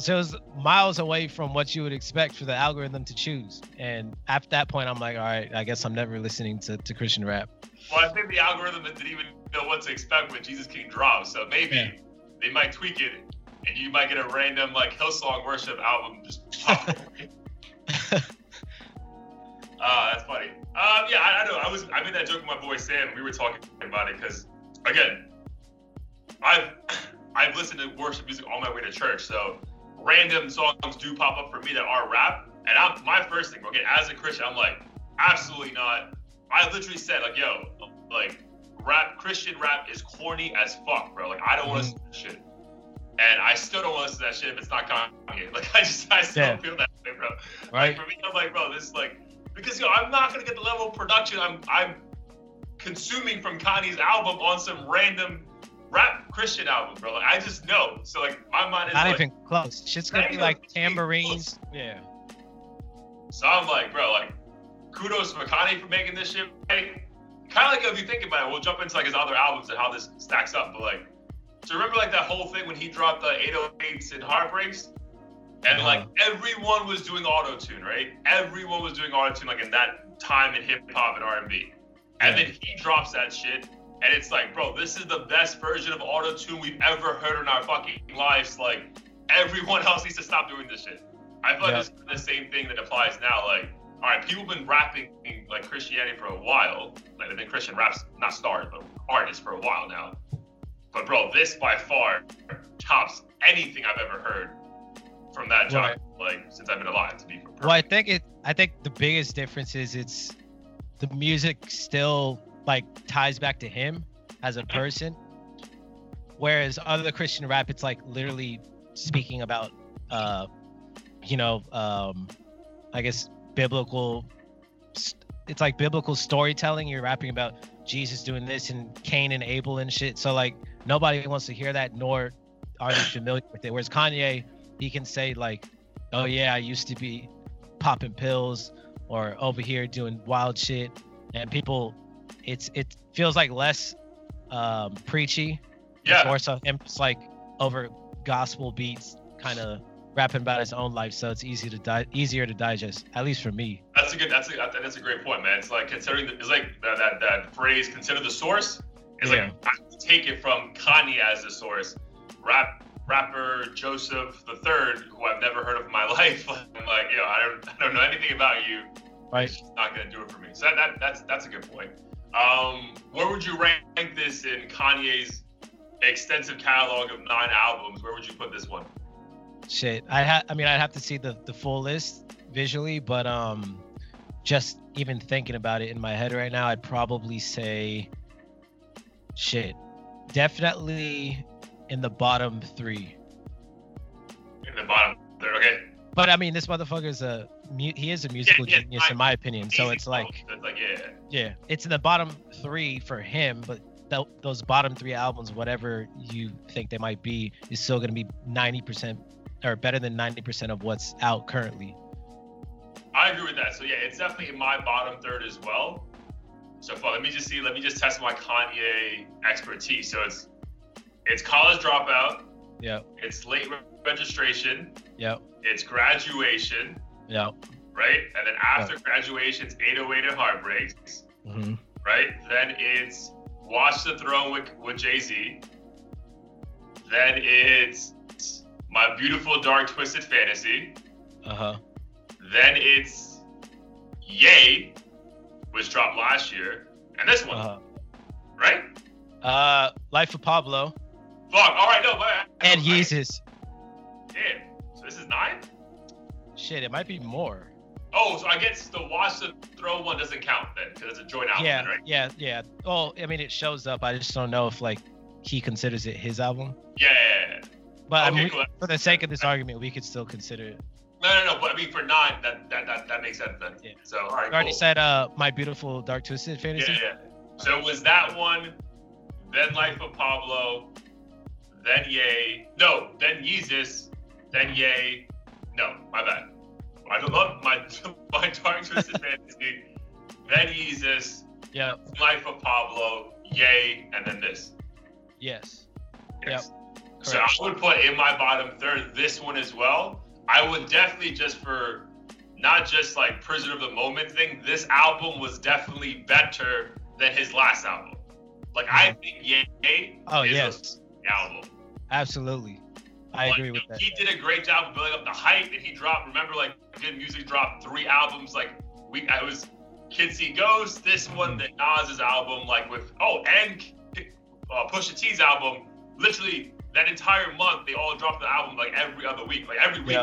So it was miles away from what you would expect for the algorithm to choose. And at that point, I'm like, all right, I guess I'm never listening to, to Christian rap. well, I think the algorithm didn't even know what to expect when Jesus King dropped. So maybe Yeah. they might tweak it, and you might get a random like Hillsong worship album just pop. Uh, that's funny. Um, yeah, I, I know. I was I made that joke with my boy Sam. We were talking about it because again, I've I've listened to worship music all my way to church, so random songs do pop up for me that are rap. And I'm my first thing, okay, as a Christian, I'm like, absolutely not. I literally said like, yo, like rap Christian rap is corny as fuck, bro. Like I don't want to listen to that shit. And I still don't want to listen to that shit if it's not Kanye. Like I just I still Yeah. feel that way, bro. Right? Like for me, I'm like, bro, this is like because yo, I'm not gonna get the level of production I'm I'm consuming from Kanye's album on some random rap Christian album, bro. Like I just know. So like my mind is Not like, even close. Shit's gonna be even like close. tambourines. Yeah. so I'm like, bro, like kudos to Kanye for making this shit. Like, kind of like if you think about it, we'll jump into like his other albums and how this stacks up. But like, so remember like that whole thing when he dropped the 808s and Heartbreaks? And Uh-huh. like everyone was doing auto tune, right? Everyone was doing auto tune like in that time in hip hop and R&B. And then he drops that shit, and it's like, bro, this is the best version of auto tune we've ever heard in our fucking lives. Like everyone else needs to stop doing this shit. I feel like Yeah. this is the same thing that applies now. Like, all right, people have been rapping like Christianity for a while. Like they've been Christian raps, not stars, but artists for a while now. But bro, this by far tops anything I've ever heard from that Right. like since I've been alive. To be perfect. Well, I think it. I think the biggest difference is it's the music still like ties back to him as a person, whereas other Christian rap, it's like literally speaking about, uh, you know, um, I guess biblical. st- It's like biblical storytelling. You're rapping about Jesus doing this and Cain and Abel and shit. So like nobody wants to hear that, nor are they familiar with it. Whereas Kanye, he can say like, "Oh yeah, I used to be popping pills or over here doing wild shit," and people, it's it feels like less um, preachy. It's yeah, more so just like over gospel beats, kind of rapping about his own life, so it's easy to di- easier to digest, at least for me. That's a good. That's a that's a great point, man. It's like considering the, it's like that, that that phrase "consider the source." It's Yeah. like I take it from Kanye as the source. Rap rapper Joseph the Third, who I've never heard of in my life. I'm like, yo, I don't I don't know anything about you. Right. It's not gonna do it for me. So that, that that's that's a good point. Um, where would you rank this in Kanye's extensive catalog of nine albums? Where would you put this one? Shit, I ha- I mean, I'd have to see the the full list visually, but um, just even thinking about it in my head right now, I'd probably say, shit, definitely in the bottom three. In the bottom third, okay. But I mean, this motherfucker's a he is a musical yeah, genius I- in my opinion. So it's like. It's like yeah. yeah, it's in the bottom three for him, but th- those bottom three albums, whatever you think they might be, is still gonna be ninety percent or better than ninety percent of what's out currently. I agree with that. So yeah, it's definitely in my bottom third as well. So far, let me just see. Let me just test my Kanye expertise. So it's it's college dropout. Yep, It's late re- registration. yep, It's graduation, yep. right? And then after graduation, it's 808 and heartbreaks, hmm right? Then it's Watch the Throne with, with Jay Z. Then it's My Beautiful Dark Twisted Fantasy. Uh huh. Then it's Ye, which dropped last year, and this one, Uh huh. Right? Uh, Life of Pablo Fuck. All right, no, but and Yeezus. Damn. So this is nine. Shit, it might be more. Oh, so I guess the Watch the Throne one doesn't count then because it's a joint album, yeah, right? yeah, yeah. Well, I mean, it shows up. I just don't know if like he considers it his album. Yeah. yeah, yeah. But I mean, cool. for the sake of this argument, we could still consider it. No, no, no. But I mean, for nine, that that that, that makes sense then. Yeah. So all right, You already cool. said uh, my beautiful dark twisted fantasy. Yeah, yeah. So it was that one, then Life of Pablo, then Ye. No, then Yeezus, then Ye. No, my bad. I don't love my my Dark Twisted Fantasy, then Yeezus, Yeah. Life of Pablo, Ye, and then this. Yes. Yes. Yep. So I would put in my bottom third this one as well. I would definitely just for not just like prisoner of the moment thing. This album was definitely better than his last album. Like I mm-hmm. think Yay Oh is yes, album. Absolutely. I Like, agree with that. He did a great job of building up the hype, that he dropped. Remember, like good music dropped three albums. Like we, I was Kids See Ghosts. This one, the Nas's album, like with oh, and uh, Pusha T's album. Literally that entire month, they all dropped the album like every other week, like every week.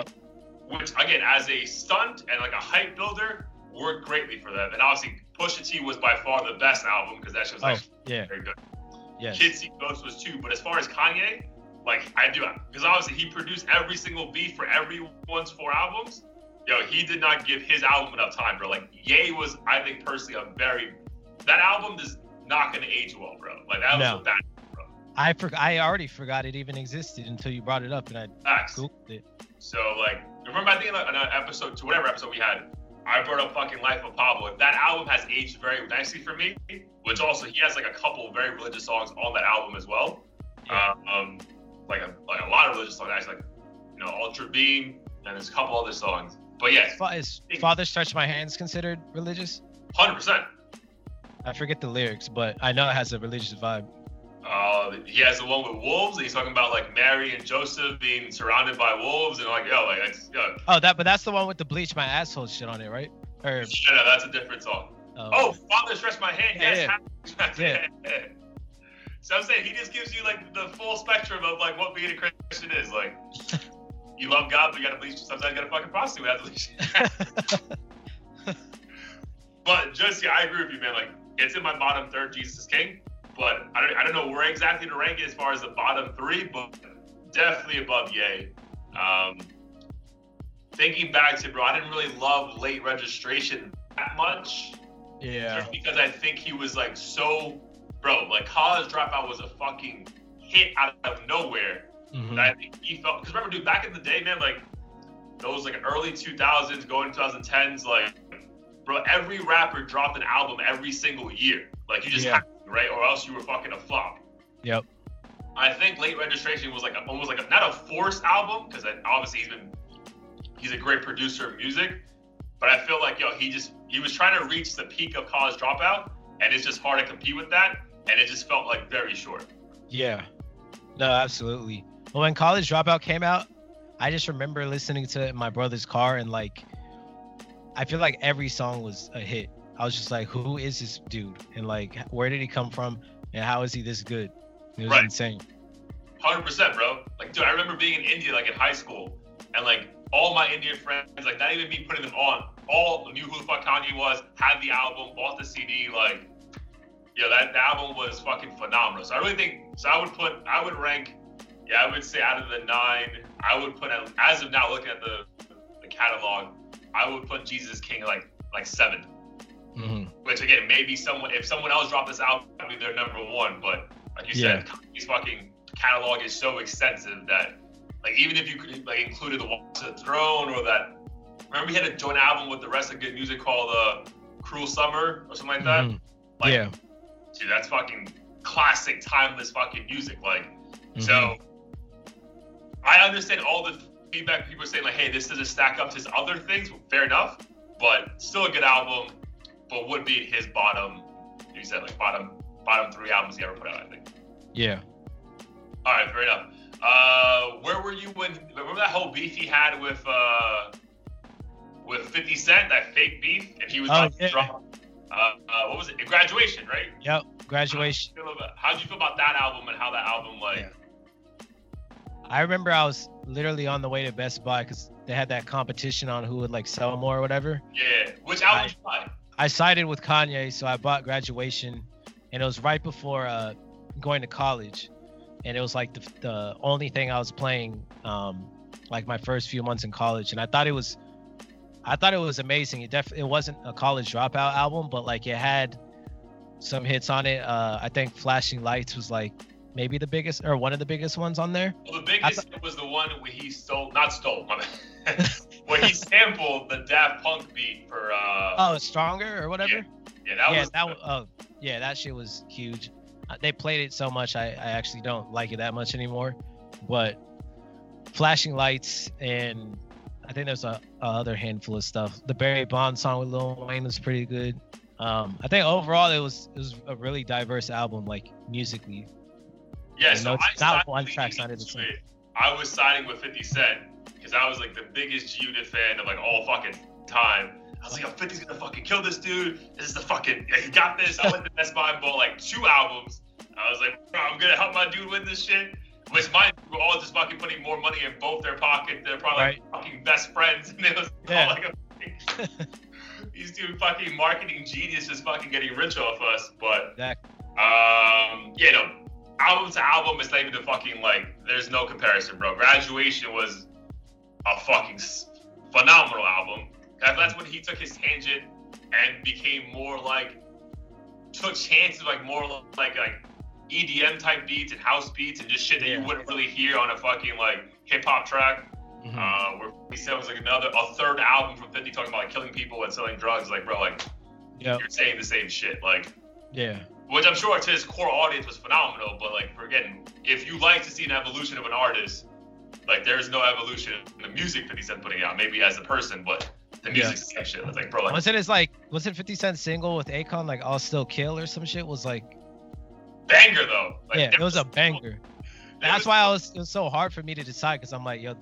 Which again, as a stunt and like a hype builder, worked greatly for them. And obviously, Pusha T was by far the best album because that shit was Oh like yeah, very good. yes. Kids See Ghosts was too. But as far as Kanye, like I do, because obviously he produced every single beat for everyone's four albums. Yo, he did not give his album enough time, bro. Like Ye was, I think personally, a very that album is not gonna age well, bro. Like that was No. a bad I for, I already forgot it even existed until you brought it up, and I facts. googled it. So like, remember I think in an episode to whatever episode we had, I brought up fucking Life of Pablo. That album has aged very nicely for me, which also he has like a couple of very religious songs on that album as well. Yeah. Um, like a like a lot of religious songs, actually, like you know Ultra Beam, and there's a couple other songs. But yes, Is Father Stretch My Hands considered religious? hundred percent. I forget the lyrics, but I know it has a religious vibe. Uh, he has the one with wolves. And he's talking about like Mary and Joseph being surrounded by wolves, and like yo, like it's, yo, Oh, that but that's the one with the bleach my asshole shit on it, right? Or no, no, that's a different song. oh, Oh, Father Stretch My Hand. Yeah, Yes. Yeah. So I'm saying he just gives you like the full spectrum of like what being a Christian is. Like, you love God, but you gotta bleach. Sometimes you gotta fucking prostitute without bleach. but just yeah, I agree with you, man. Like, it's in my bottom third. Jesus is King. But I don't, I don't know where exactly to rank it as far as the bottom three, but definitely above Ye. Um, thinking back to bro, I didn't really love late registration that much yeah, just because I think he was like so, bro. Like college dropout was a fucking hit out of nowhere. Mhm. And I think he felt because remember, dude, back in the day, man, like those like early 2000s, going 2010s, like bro, every rapper dropped an album every single year. Like you just Yeah. had to, right, or else you were fucking a flop. Yep. I think late registration was like a, almost like a, not a forced album because obviously he's been he's a great producer of music, but I feel like yo he just he was trying to reach the peak of college dropout, and it's just hard to compete with that, and it just felt like very short. Yeah. No, absolutely. Well, when College Dropout came out, I just remember listening to it in my brother's car and like, I feel like every song was a hit. I was just like, who is this dude? And like, where did he come from? And how is he this good? It was Right. insane. Hundred percent, bro. Like, dude, I remember being in India, like in high school, and like all my Indian friends, like not even me putting them on, all knew who the fuck Kanye was, had the album, bought the CD, like, yeah, that the album was fucking phenomenal. So I really think, so I would put, I would rank, yeah, I would say out of the nine, I would put, as of now, looking at the the catalog, I would put Jesus King like like seven. hmm Which again, maybe someone, if someone else dropped this album, that'd be their number one. But like you said, Kanye's fucking catalog is so extensive that, like, even if you could like included the Watch the Throne or that, remember he had a joint album with the rest of good music called uh, "Cruel Summer" or something like that. Mhm. Like, yeah. Dude, that's fucking classic, timeless fucking music. Like, Mhm. so I understand all the feedback people are saying, like, hey, this doesn't stack up to his other things. Fair enough, but still a good album. But would be his bottom. You said like bottom bottom three albums he ever put out. I think. yeah. All right, fair enough. Uh, where were you when? Remember that whole beef he had with uh with 50 Cent, that fake beef, and he was Oh, to yeah. drop. Uh, uh, what was it? Graduation, right? Yep, graduation. How did you feel about that album and how that album like? Yeah. I remember I was literally on the way to Best Buy because they had that competition on who would like sell more or whatever. Yeah. Which album I, did you buy? I sided with Kanye, so I bought Graduation, and it was right before uh, going to college, and it was like the, the only thing I was playing, um, like my first few months in college, and I thought it was, I thought it was amazing. It definitely it wasn't a college dropout album, but like it had some hits on it. Uh, I think Flashing Lights was like maybe the biggest or one of the biggest ones on there. Well, the biggest th- was the one where he stole, not stole, where he sampled the Daft Punk beat for. Uh, oh, stronger or whatever. Yeah, yeah that yeah, was. That, oh, yeah, that shit was huge. Uh, they played it so much, I, I actually don't like it that much anymore. But flashing lights and I think there's a, a other handful of stuff. The Barry Bond song with Lil Wayne was pretty good. Um, I think overall it was it was a really diverse album, like musically. Yeah, so I not one track sounded the same. I was siding with 50 Cent because I was like the biggest G Unit fan of like all fucking time. I was like, oh, 50's gonna fucking kill this dude. This is the fucking, yeah, he got this. I went to Best Buy and bought like two albums. I was like, bro, I'm gonna help my dude win this shit. Which mind we're all just fucking putting more money in both their pockets. They're probably right. like fucking best friends. And it was yeah. like a these two fucking marketing geniuses fucking getting rich off us. But exactly. um, yeah, no, album to album, it's not even the fucking like. There's no comparison, bro. Graduation was a fucking phenomenal album. That's when he took his tangent and became more like took chances like more like like EDM type beats and house beats and just shit that you wouldn't really hear on a fucking like hip hop track. Mm-hmm. Uh, where he said it was like another a third album from 50 talking about like killing people and selling drugs. Like, bro, like yep. you're saying the same shit. Like, yeah. Which I'm sure to his core audience was phenomenal, but like, for again, if you like to see an evolution of an artist, like there's no evolution in the music 50 Cent putting out. Maybe as a person, but the music's yeah. the same shit. It's like, bro, like, was it his like was it 50 Cent single with Akon like I'll Still Kill or some shit? Was like banger though. Like, yeah, it was, a banger. That's was, why I was it was so hard for me to decide because I'm like, yo,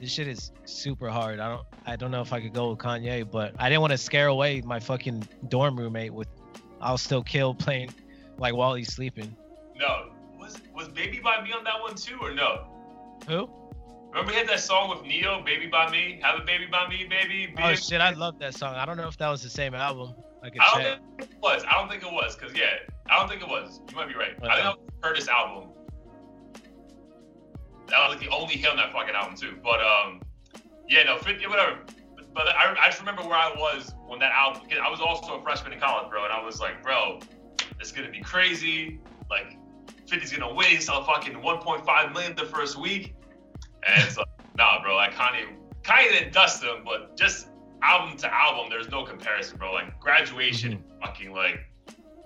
this shit is super hard. I don't I don't know if I could go with Kanye, but I didn't want to scare away my fucking dorm roommate with I'll still kill playing like while he's sleeping. No. Was was Baby by Me on that one too or no? Who? Remember we had that song with Ne-Yo, Baby by Me? Have a baby by me, baby. Oh shit, I love that song. I don't know if that was the same album. I, I don't check. think it was. I don't think it was, cause yeah, I don't think it was. You might be right. Okay. I think that was Curtis album. That was like the only hit on that fucking album too. But um, yeah, no, 50, whatever. But I, I just remember where I was when that album. I was also a freshman in college, bro, and I was like, bro, it's gonna be crazy. Like, 50's gonna win. He sell fucking 1.5 million the first week, and it's like, nah, bro. Like Kanye, Kanye didn't dust him, but just album to album, there's no comparison, bro. Like graduation, mm-hmm. fucking like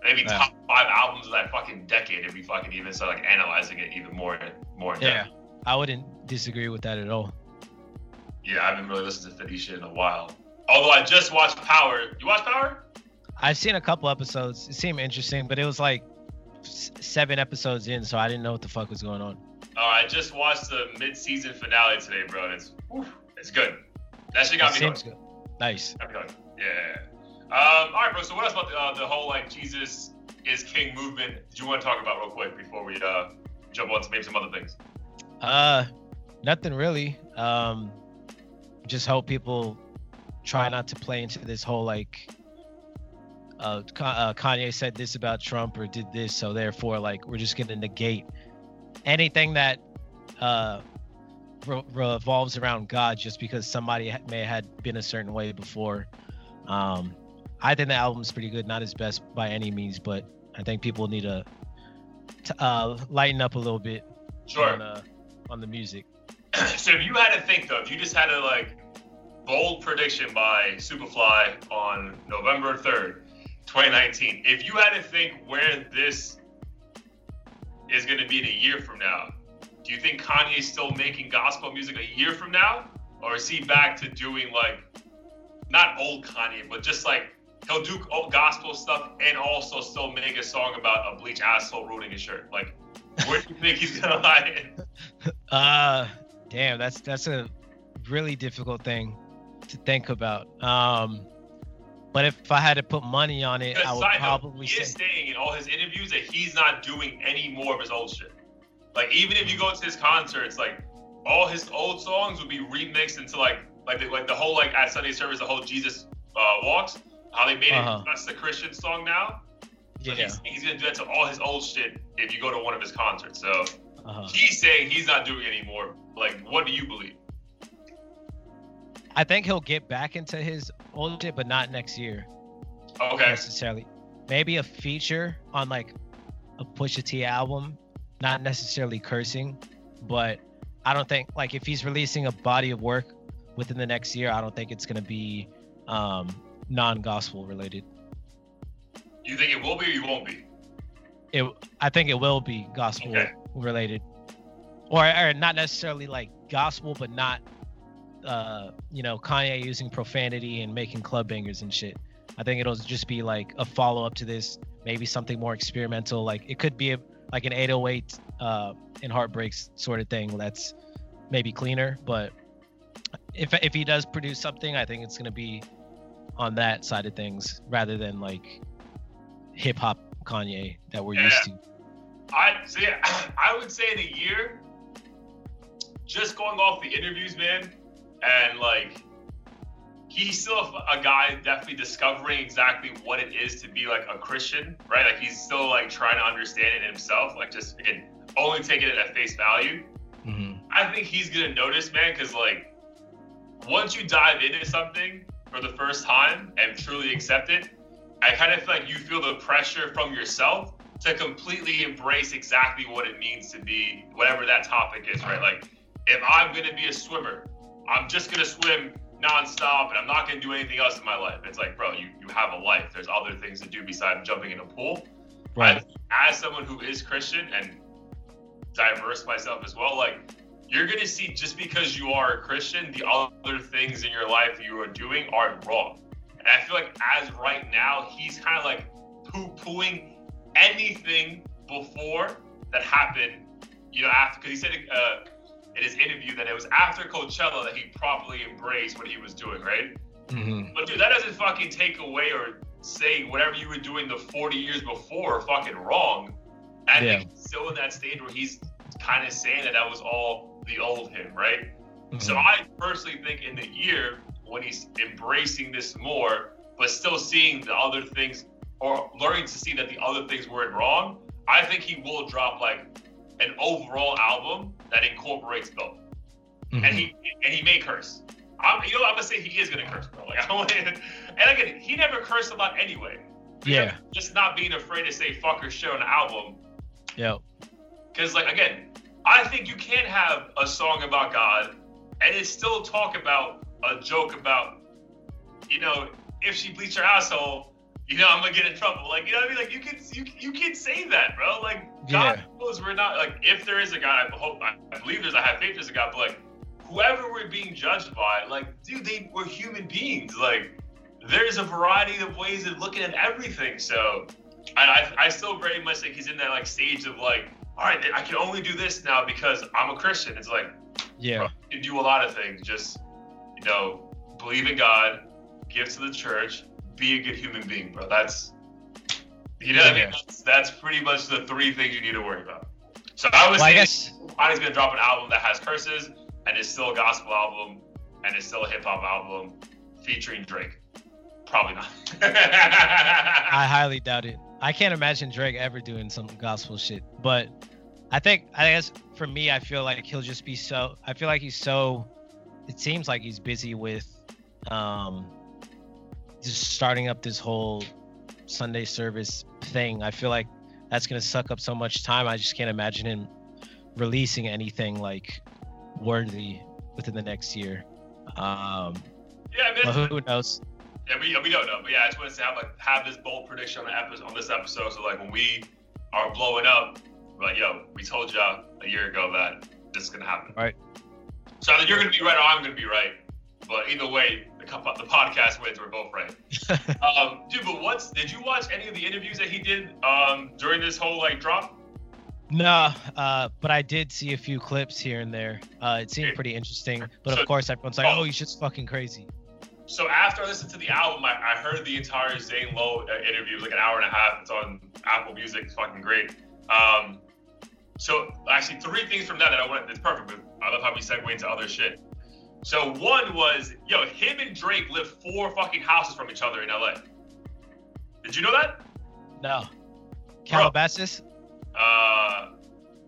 maybe yeah. top five albums of that fucking decade if we fucking even start like analyzing it even more more yeah, I wouldn't disagree with that at all. Yeah, I haven't really listened to 50 shit in a while. Although I just watched Power. You watch Power? I've seen a couple episodes. It seemed interesting, but it was like seven episodes in, so I didn't know what the fuck was going on. Oh, I just watched the mid-season finale today, bro. It's it's good. That shit got it me seems good. Nice. Yeah. Um, all right, bro. So what else about the, uh, the whole like Jesus is King movement? Did you want to talk about real quick before we uh, jump on to maybe some other things? Uh, nothing really. Um, just hope people try not to play into this whole like uh, uh, Kanye said this about Trump or did this, so therefore like we're just gonna negate anything that uh, re- revolves around God just because somebody may have been a certain way before. Um, I think the album's pretty good, not his best by any means, but I think people need to, to uh, lighten up a little bit sure. on, uh, on the music. so if you had to think though, if you just had a like bold prediction by Superfly on November 3rd, 2019, if you had to think where this is going to be in a year from now, do you think Kanye is still making gospel music a year from now? Or is he back to doing like, not old Kanye, but just like he'll do gospel stuff and also still make a song about a bleach asshole ruining his shirt? Like, where do you think he's gonna lie? in? Uh, damn, that's that's a really difficult thing to think about. Um, But if I had to put money on it, I would note, probably he say is saying in all his interviews that he's not doing any more of his old shit. Like even if you go to his concerts, like all his old songs would be remixed into like like the, like the whole like at Sunday service, the whole Jesus uh, walks, how they made Uh-huh. it that's the Christian song now. So yeah. he's, he's gonna do that to all his old shit if you go to one of his concerts. So Uh-huh. he's saying he's not doing anymore. Like, what do you believe? I think he'll get back into his old shit, but not next year Okay. necessarily. Maybe a feature on like a Pusha T album, not necessarily cursing, but I don't think like if he's releasing a body of work within the next year, I don't think it's gonna be um, non-gospel related. You think it will be or you won't be? It, I think it will be gospel Okay. related, or or not necessarily like gospel, but not uh, you know Kanye using profanity and making club bangers and shit. I think it'll just be like a follow up to this, maybe something more experimental. Like it could be a, like an 808 uh, in Heartbreaks sort of thing that's maybe cleaner. But if if he does produce something, I think it's gonna be on that side of things rather than like hip hop Kanye that we're used to. I see. I would say in a year, just going off the interviews, man, and like he's still a, a guy definitely discovering exactly what it is to be like a Christian, right? Like he's still like trying to understand it himself. Like just again, only taking it at face value. hmm I think he's gonna notice, man, because like once you dive into something for the first time and truly accept it, I kind of feel like you feel the pressure from yourself to completely embrace exactly what it means to be whatever that topic is, right? Like if I'm gonna be a swimmer, I'm just gonna swim nonstop and I'm not gonna do anything else in my life. It's like, bro, you, you have a life. There's other things to do besides jumping in a pool. Right. I, as someone who is Christian and diverse myself as well, like you're gonna see just because you are a Christian, the other things in your life you are doing aren't wrong. And I feel like as right now, he's kind of like poo-pooing anything before that happened. You know, after because he said uh, in his interview that it was after Coachella that he properly embraced what he was doing, right? hmm But dude, that doesn't fucking take away or say whatever you were doing the 40 years before fucking wrong. I Yeah. think he's still in that stage where he's kind of saying that that was all the old him, right? So Mhm. I personally think in the year when he's embracing this more, but still seeing the other things or learning to see that the other things weren't wrong, I think he will drop like an overall album that incorporates both Mhm. and he and he may curse. I'm, you know, I'm gonna say he is gonna curse, bro. Like I don't and again, he never cursed a lot anyway. Yeah. Just not being afraid to say fuck or shit on the album, Yeah. because like again, I think you can have a song about God and it still talk about a joke about, you know, if she bleached her asshole, you know, I'm gonna get in trouble. Like you know what I mean? Like you can you you can say that, bro. Like God Yeah. knows we're not like if there is a God, I hope I, I believe there's I have faith there's a God, but like whoever we're being judged by, like, dude, they we're human beings. Like, there's a variety of ways of looking at everything. So, I, I, I still very much think he's in that like stage of like, all right, I can only do this now because I'm a Christian. It's like, Yeah. bro, you do a lot of things. Just, you know, believe in God, give to the church, be a good human being, bro. That's, you know what I mean? That's, that's pretty much the three things you need to worry about. So I was Well, I saying, guess. Gonna drop an album that has curses and is still a gospel album and is still a hip hop album featuring Drake. Probably not. I highly doubt it. I can't imagine Drake ever doing some gospel shit. But I think I guess for me, I feel like he'll just be so. I feel like he's so. It seems like he's busy with, um, just starting up this whole Sunday service thing. I feel like that's gonna suck up so much time. I just can't imagine him releasing anything like worthy within the next year. Um, yeah, but man. who knows? Yeah, we, we don't know, but yeah, I just wanted to have like have this bold prediction on the episode on this episode. So like when we are blowing up, like, yo, we told y'all a year ago that this is gonna happen. Right. So either you're gonna be right or I'm gonna be right. But either way, the, podcast with. We're both right. um, dude, but what's did you watch any of the interviews that he did um, during this whole like drop? No, uh, but I did see a few clips here and there. Uh, it seemed pretty interesting. But So- of course, everyone's like, oh. "Oh, he's just fucking crazy." so after I listened to the album, I, I heard the entire Zane Lowe uh, interview. It was like an hour and a half. It's on Apple Music. It's fucking great. Um, so actually, three things from that that I want. It's perfect. But I love how we segue into other shit. So one was, yo, him and Drake live four fucking houses from each other in LA. Did you know that? No. Calabasas? Uh,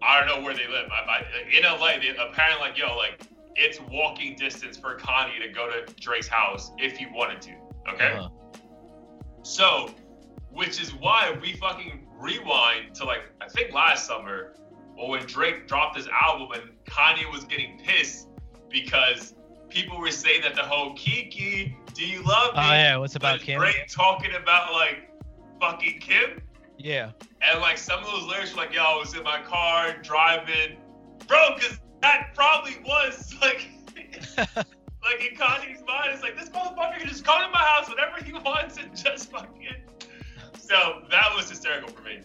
I don't know where they live. I, I, in LA, they apparently like, yo, like it's walking distance for Kanye to go to Drake's house if he wanted to. Okay. Uh-huh. So, which is why we fucking rewind to like I think last summer, or when Drake dropped his album and Kanye was getting pissed because people were saying that the whole Kiki, do you love oh, me? Oh yeah, what's about Kim? Drake talking about like fucking Kim. Yeah. And like some of those lyrics were like, yo, I was in my car driving, bro, because that probably was like, like in Kanye's mind, it's like this motherfucker can just come to my house whenever he wants and just fucking. So that was hysterical for me.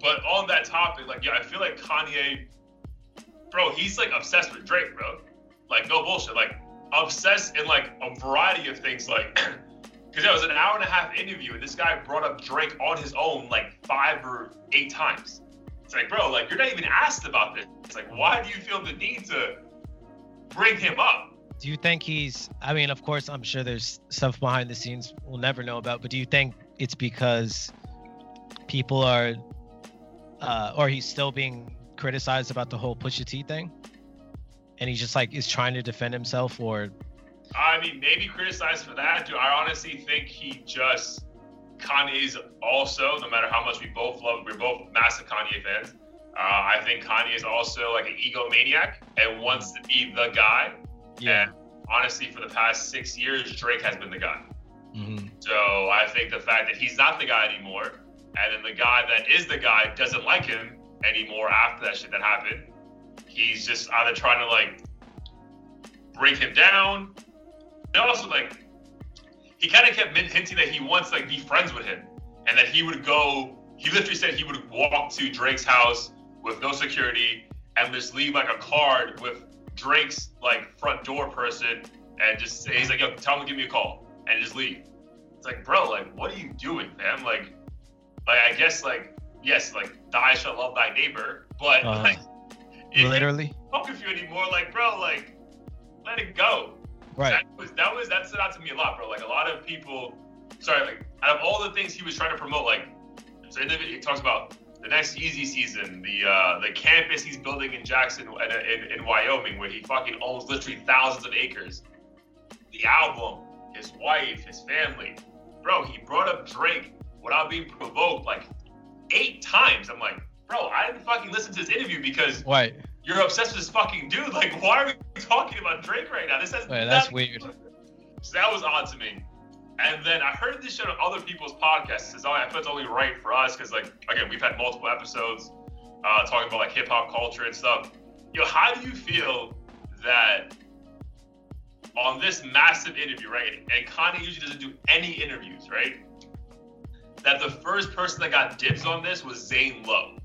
But on that topic, like, yeah, I feel like Kanye, bro, he's like obsessed with Drake, bro. Like, no bullshit. Like, obsessed in like a variety of things. Like, because it was an hour and a half interview, and this guy brought up Drake on his own like five or eight times. It's like, bro, like you're not even asked about this. It's like, why do you feel the need to bring him up? Do you think he's? I mean, of course, I'm sure there's stuff behind the scenes we'll never know about. But do you think it's because people are, uh, or he's still being criticized about the whole push Pusha T thing, and he just like is trying to defend himself, or? I mean, maybe criticized for that. Do I honestly think he just Kanye's also, no matter how much we both love, we're both massive Kanye fans. Uh, I think Kanye is also like an egomaniac and wants to be the guy. Yeah. And honestly, for the past six years, Drake has been the guy. Mm-hmm. So I think the fact that he's not the guy anymore, and then the guy that is the guy doesn't like him anymore after that shit that happened, he's just either trying to like break him down. And also like he kind of kept hinting that he wants to like be friends with him, and that he would go. He literally said he would walk to Drake's house with no security and just leave like a card with Drake's like front door person and just say he's like, yo, tell him to give me a call and just leave. It's like, bro, like, what are you doing, man? Like, like I guess like yes, like die shall love thy neighbor, but uh, like literally fuck with you anymore, like, bro, like, let it go. Right. That was that was that stood out to me a lot, bro. Like a lot of people, sorry, like out of all the things he was trying to promote, like so in the video he talks about the next Yeezy season, the uh, the campus he's building in Jackson in, in, in Wyoming, where he fucking owns literally thousands of acres. The album, his wife, his family, bro. He brought up Drake without being provoked like eight times. I'm like, bro, I didn't fucking listen to this interview because right you're obsessed with this fucking dude. Like, why are we talking about Drake right now? This has Wait, that's weird. So that was odd to me. And then I heard this shit on other people's podcasts. It's only, I feel it's only right for us because, like, again, we've had multiple episodes uh, talking about like hip hop culture and stuff. Yo, how do you feel that on this massive interview, right? And Kanye usually doesn't do any interviews, right? That the first person that got dibs on this was Zane Lowe.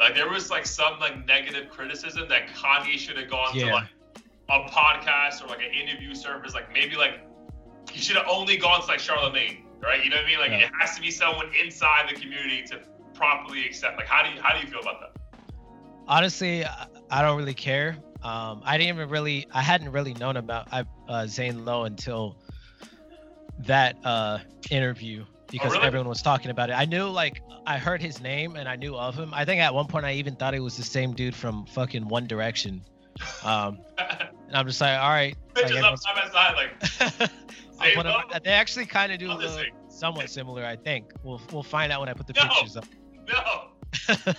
Like there was like some like negative criticism that Kanye should have gone yeah. to like a podcast or like an interview service. Like maybe like he should have only gone to like Charlemagne, right? You know what I mean? Like yeah. it has to be someone inside the community to properly accept. Like how do you how do you feel about that? Honestly, I don't really care. Um, I didn't even really, I hadn't really known about uh, Zane Lowe until that uh, interview because oh, really? everyone was talking about it. I knew like I heard his name and I knew of him. I think at one point I even thought it was the same dude from fucking One Direction. Um, and I'm just like, all right. Like, up side by side, like. they actually kind of do look somewhat similar, I think. We'll we'll find out when I put the no, pictures up. No.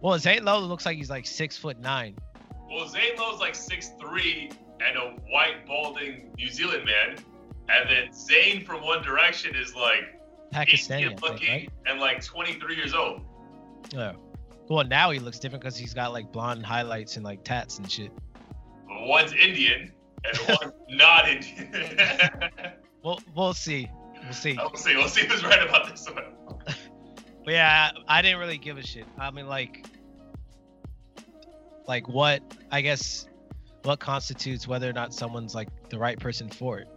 well, Zane Lowe looks like he's like six foot nine. Well, Zane Lowe's like six three and a white balding New Zealand man, and then Zane from One Direction is like Pakistani looking think, right? and like 23 years old. Yeah. Well, now he looks different because he's got like blonde highlights and like tats and shit. One's Indian and one's not Indian. well, we'll see. We'll see. We'll see. We'll see who's right about this one. but yeah, I didn't really give a shit. I mean, like, like what? I guess what constitutes whether or not someone's like the right person for it.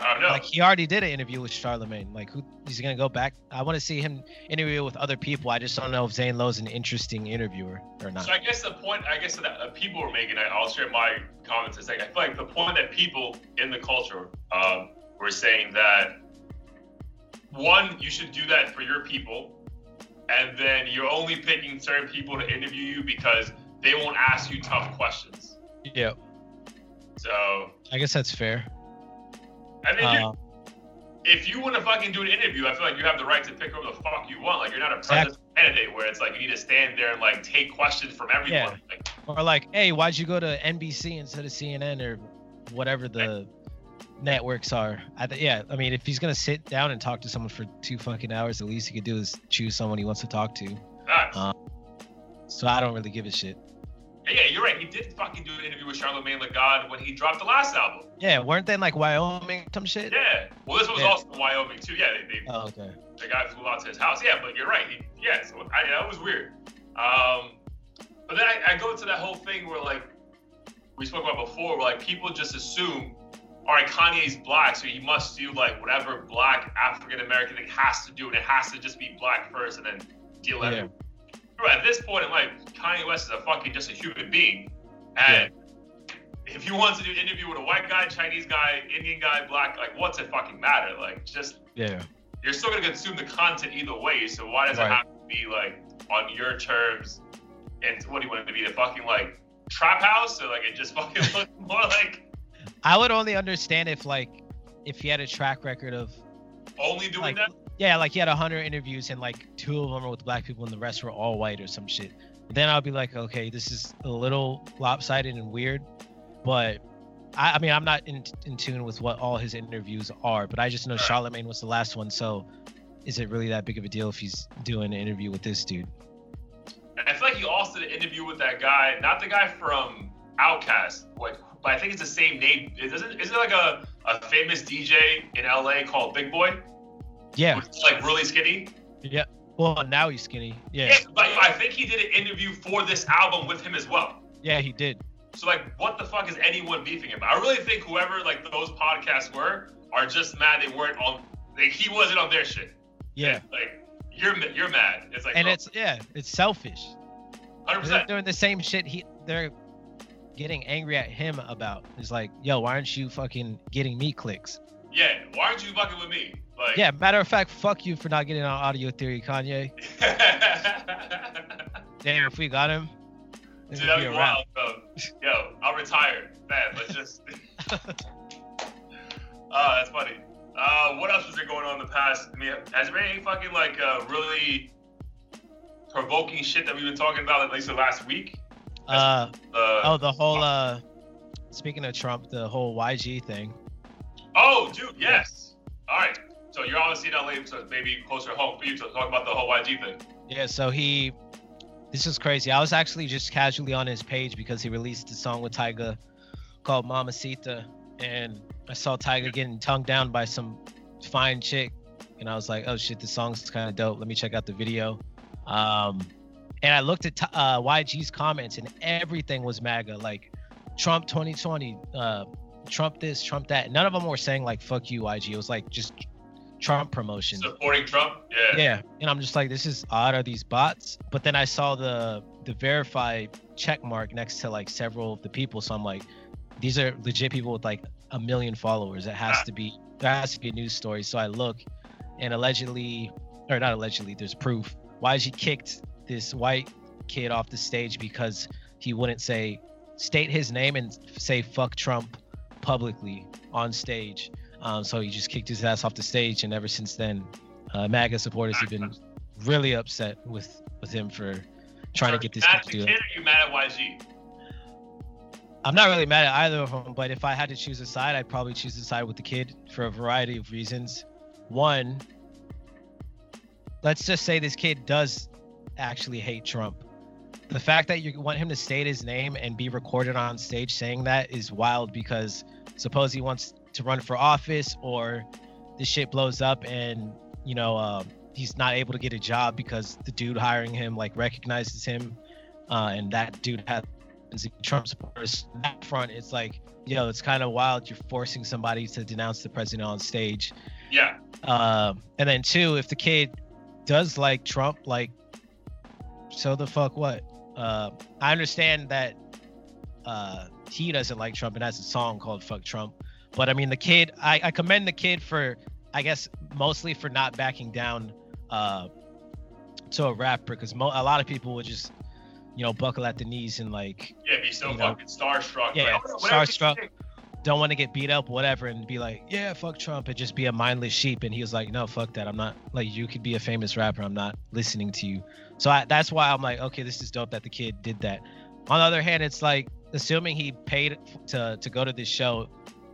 I don't know. Like he already did an interview with Charlemagne. Like who he's gonna go back? I want to see him interview with other people. I just don't know if Zane Lowe's an interesting interviewer or not. So I guess the point, I guess that uh, people were making, I'll share my comments in a second. I feel like the point that people in the culture um, were saying that one, you should do that for your people, and then you're only picking certain people to interview you because they won't ask you tough questions. yeah, So I guess that's fair. I mean, Uh, if you want to fucking do an interview, I feel like you have the right to pick whoever the fuck you want. Like you're not a Exactly. candidate where it's like you need to stand there and like take questions from everyone. Yeah. Like, or like, hey, why'd you go to NBC instead of CNN or whatever the networks are? I th- yeah, I mean, if he's gonna sit down and talk to someone for two fucking hours, the least he could do is choose someone he wants to talk to. Uh, So I don't really give a shit. Yeah, yeah, you're right. He did fucking do an interview with Charlemagne Tha God when he dropped the last album. Yeah, weren't they in like Wyoming some shit? Yeah. Well, this was Yeah. also in Wyoming too. Yeah, they, they, Oh, okay. the guy flew out to his house. Yeah, but you're right. He, yeah, so I, that was weird. Um, but then I, I go to that whole thing where like we spoke about before, where like people just assume, all right, Kanye's black, so he must do like whatever black African American thing has to do, and it has to just be black first, and then deal with Yeah. it. At this point in life, Kanye West is a fucking just a human being, and if you want to do an interview with a white guy, Chinese guy, Indian guy, black, like what's it fucking matter? Like just Yeah. you're still gonna consume the content either way. So why does it have to be like on your terms? And what do you want it to be? The fucking like trap house, or like it just fucking looks more like I would only understand if like if he had a track record of only doing like that? Yeah, like he had hundred interviews and like two of them were with black people and the rest were all white or some shit. Then I'll be like, okay, this is a little lopsided and weird, but I, I mean, I'm not in, in tune with what all his interviews are, but I just know. Charlemagne was the last one, so is it really that big of a deal if he's doing an interview with this dude? I feel like he also did an interview with that guy, not the guy from Outkast, like, but I think it's the same name. It doesn't. Is it like a, a famous DJ in LA called Big Boy? Yeah, like really skinny. yeah. Well, now he's skinny. Yeah, Yeah, but I think he did an interview for this album with him as well. yeah, he did. So like, what the fuck is anyone beefing about? I really think whoever like those podcasts were are just mad they weren't on. Like he wasn't on their shit. Yeah, Like you're you're mad. It's like and bro, it's yeah, it's selfish. 100. They're doing the same shit he they're getting angry at him about. It's like, yo, why aren't you fucking getting me clicks? Yeah. Why aren't you fucking with me? Like. Yeah, matter of fact, fuck you for not getting on audio theory, Kanye. Damn, if we got him, Dude, that'd be be wild, bro. Yo, I'll retire. Man, let's just. Oh, that's funny. Uh, what else was there going on in the past? I mean, has there been any fucking like uh, really provoking shit that we've been talking about at least the last week? Uh, Uh, oh, the whole uh, speaking of Trump, the whole YG thing. Oh, dude, yes. All right. So you're obviously in LA, so it's maybe closer home for you to talk about the whole YG thing. Yeah, so he, this is crazy. I was actually just casually on his page because he released a song with Tyga called Mamacita, and I saw Tyga getting tongued down by some fine chick, and I was like, oh shit, this song's kind of dope. Let me check out the video. Um, and I looked at uh, YG's comments, and everything was MAGA, like Trump 2020, uh, Trump this, Trump that. None of them were saying like "fuck you, YG." It was like just Trump promotion. Supporting Trump? Yeah. Yeah, and I'm just like, this is odd. Are these bots? But then I saw the the verified check mark next to like several of the people, so I'm like, these are legit people with like a million followers. It has to be there has to be a news story. So I look, and allegedly, or not allegedly, there's proof. Why YG kicked this white kid off the stage because he wouldn't say state his name and say fuck Trump publicly on stage. Um, so he just kicked his ass off the stage, and ever since then, uh, MAGA supporters have been really upset with with him for trying to get this kid at to do it. kid you mad at YG? I'm not really mad at either of them, but if I had to choose a side, I'd probably choose the side with the kid for a variety of reasons. One, let's just say this kid does actually hate Trump. The fact that you want him to state his name and be recorded on stage saying that is wild because suppose he wants to run for office or this shit blows up and you know um, he's not able to get a job because the dude hiring him like recognizes him uh, and that dude has Trump supporters. That front, it's like, yo, it's kind of wild. You're forcing somebody to denounce the president on stage. Yeah. Um, and then two, if the kid does like Trump, like, so the fuck what? Uh, I understand that uh, he doesn't like Trump and has a song called "Fuck Trump," but I mean, the kid, I, I commend the kid for, I guess, mostly for not backing down uh, to a rapper because mo- a lot of people would just, you know, buckle at the knees and like Yeah, be so You know. fucking starstruck. Yeah, oh, starstruck. don't want to get beat up, whatever, and be like, yeah, fuck Trump, and just be a mindless sheep. And he was like, no, fuck that. I'm not like you could be a famous rapper. I'm not listening to you. So I, that's why I'm like, okay, this is dope that the kid did that. On the other hand, it's like assuming he paid to to go to this show,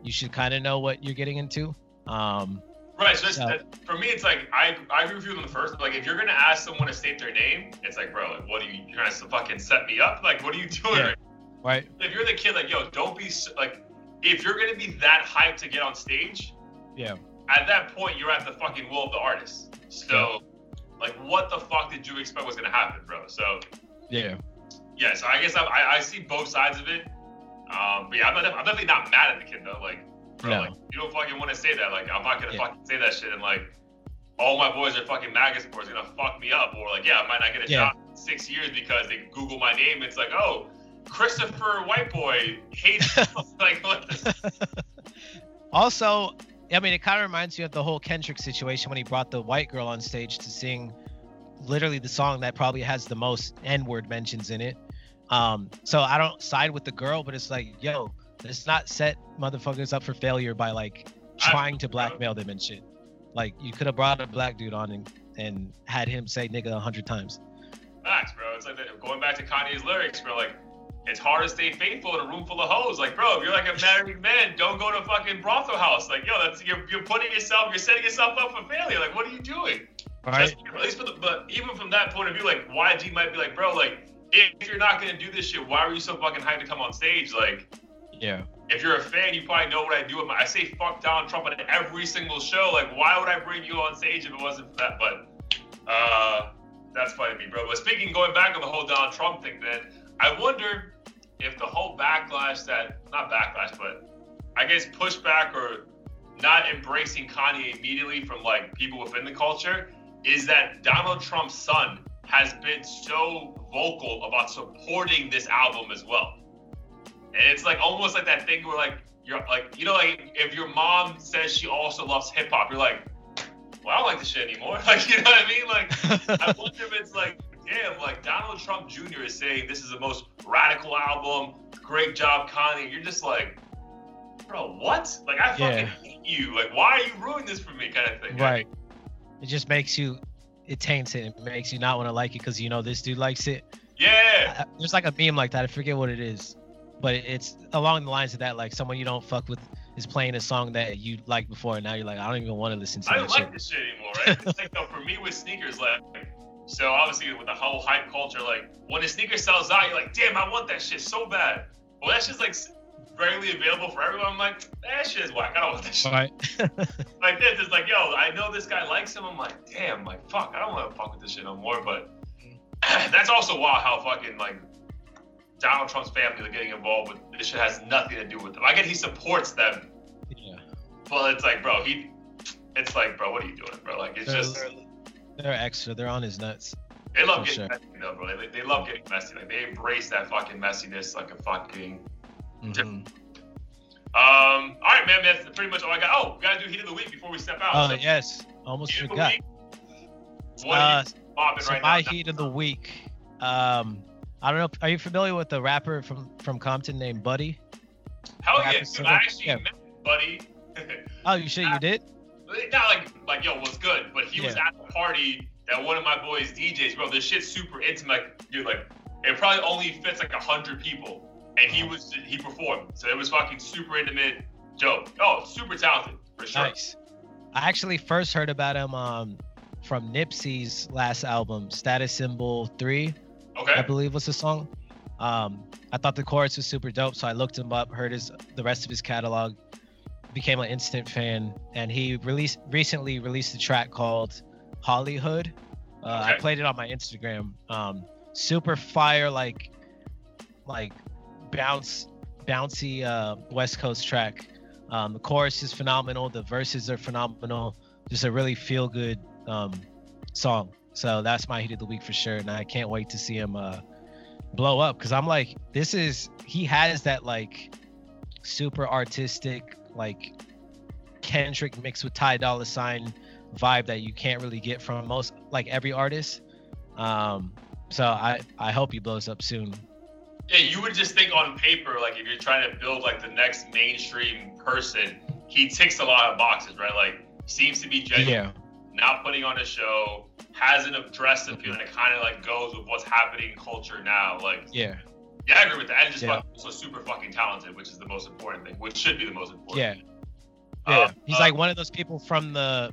you should kind of know what you're getting into. Um, Right. So, So- that, for me, it's like I I agree with you on the first. Like, if you're gonna ask someone to state their name, it's like, bro, like, what are you? You're trying to fucking set me up? Like, what are you doing? Yeah. right if you're the kid, like, yo, don't be like, if you're gonna be that hyped to get on stage, Yeah. at that point, you're at the fucking will of the artist. So, like, what the fuck did you expect was gonna happen, bro? So, Yeah. yeah, so I guess I, I, I see both sides of it. Um, but yeah, I'm, not, I'm definitely not mad at the kid though. Like, bro, No. like, you don't fucking want to say that. Like, I'm not gonna Yeah. fucking say that shit and like, all my boys are fucking MAGA supporters gonna fuck me up, or like, yeah, I might not get a Yeah. job in six years because they Google my name. It's like, oh, Christopher White Boy hates like what the Also, I mean, it kind of reminds you of the whole Kendrick situation when he brought the white girl on stage to sing literally the song that probably has the most N-word mentions in it. Um, so I don't side with the girl, but it's like, yo, let's not set motherfuckers up for failure by like trying to blackmail them and shit. Like you could have brought a black dude on and, and had him say nigga a hundred times. Facts, bro. It's like that, going back to Kanye's lyrics, bro. Like, it's hard to stay faithful in a room full of hoes. Like, bro, if you're like a married man, don't go to a fucking brothel house. Like, yo, that's you're, you're putting yourself, you're setting yourself up for failure. Like, what are you doing? Just- at least for the, but even from that point of view, like YG might be like, bro, like if you're not gonna do this shit, why were you so fucking hyped to come on stage? Like, Yeah. if you're a fan, you probably know what I do. With my, I say fuck Donald Trump at every single show. Like, why would I bring you on stage if it wasn't for that? But uh, that's funny to me, bro. But speaking, going back on the whole Donald Trump thing, then I wonder if the whole backlash that not backlash, but I guess pushback or not embracing Kanye immediately from like people within the culture is that Donald Trump's son has been so vocal about supporting this album as well. And it's like almost like that thing where like you're like you know like if your mom says she also loves hip hop, you're like, well, I don't like this shit anymore. Like you know what I mean? Like I wonder if it's like, damn, like Donald Trump Jr. is saying this is the most radical album, great job, Kanye. You're just like, bro, what? Like I fucking Yeah. hate you. Like why are you ruining this for me? Kind of thing. right. It just makes you, it taints it. It makes you not want to like it because you know this dude likes it. Yeah. There's like a meme like that. I forget what it is, but it's along the lines of that. Like someone you don't fuck with is playing a song that you liked before, and now you're like, I don't even want to listen to I don't shit. like this shit anymore, right? it's like though, for me with sneakers, like, so obviously with the whole hype culture, like when a sneaker sells out, you're like, damn, I want that shit so bad. Well, that's just like readily available for everyone. I'm like, that shit is whack. I don't want that shit. Right. Like this, it's like, yo, I know this guy likes him. I'm like, damn, like fuck, I don't want to fuck with this shit no more. But that's also wild how fucking like Donald Trump's family are getting involved with this shit has nothing to do with them. I get he supports them, yeah. but it's like, bro, he, it's like, bro, what are you doing, bro? Like it's They're, just. they're extra. They're on his nuts. They love getting sure. messy though, bro. They, they love getting messy. Like they embrace that fucking messiness like a fucking. Mhm. Um. All right, man. That's pretty much all I got. Oh, we gotta do heat of the week before we step out. Oh So, yes, almost heat forgot. What Uh, are you popping so right my now? heat of the week. Um, I don't know. Are you familiar with the rapper from from Compton named Buddy? Hell yeah, dude, I actually yeah. met Buddy. Oh, you shit, you did? Not like like yo, what's good? But he was at the party that one of my boys DJs, bro. This shit's super intimate. Dude, like it probably only fits like a hundred people, and he was he performed, so it was fucking super intimate. Dope. Oh, super talented for sure. Nice. I actually first heard about him um from Nipsey's last album, Status Symbol Three. Okay. I Okay. believe was the song. Um, I thought the chorus was super dope, so I looked him up, heard his the rest of his catalog, became an instant fan, and he released recently released a track called Hollywood. Uh, I played it on my Instagram. Um, super fire, like like bounce, bouncy uh, West Coast track. Um, the chorus is phenomenal. The verses are phenomenal. Just a really feel good um, song. So that's my heat of the week for sure, and I can't wait to see him uh, blow up because I'm like, this is he has that like super artistic like Kendrick mixed with Ty Dolla Sign vibe that you can't really get from most like every artist. Um, so I I hope he blows up soon. Yeah, you would just think on paper, like if you're trying to build like the next mainstream person, he ticks a lot of boxes, right? Like seems to be genuine, Yeah, not putting on a show, has an dress appeal, and it kind of like goes with what's happening in culture now. Like, yeah, yeah, I agree with that. And just Yeah. fucking, also super fucking talented, which is the most important thing, which should be the most important. yeah, Uh, yeah. He's uh, like one of those people from the,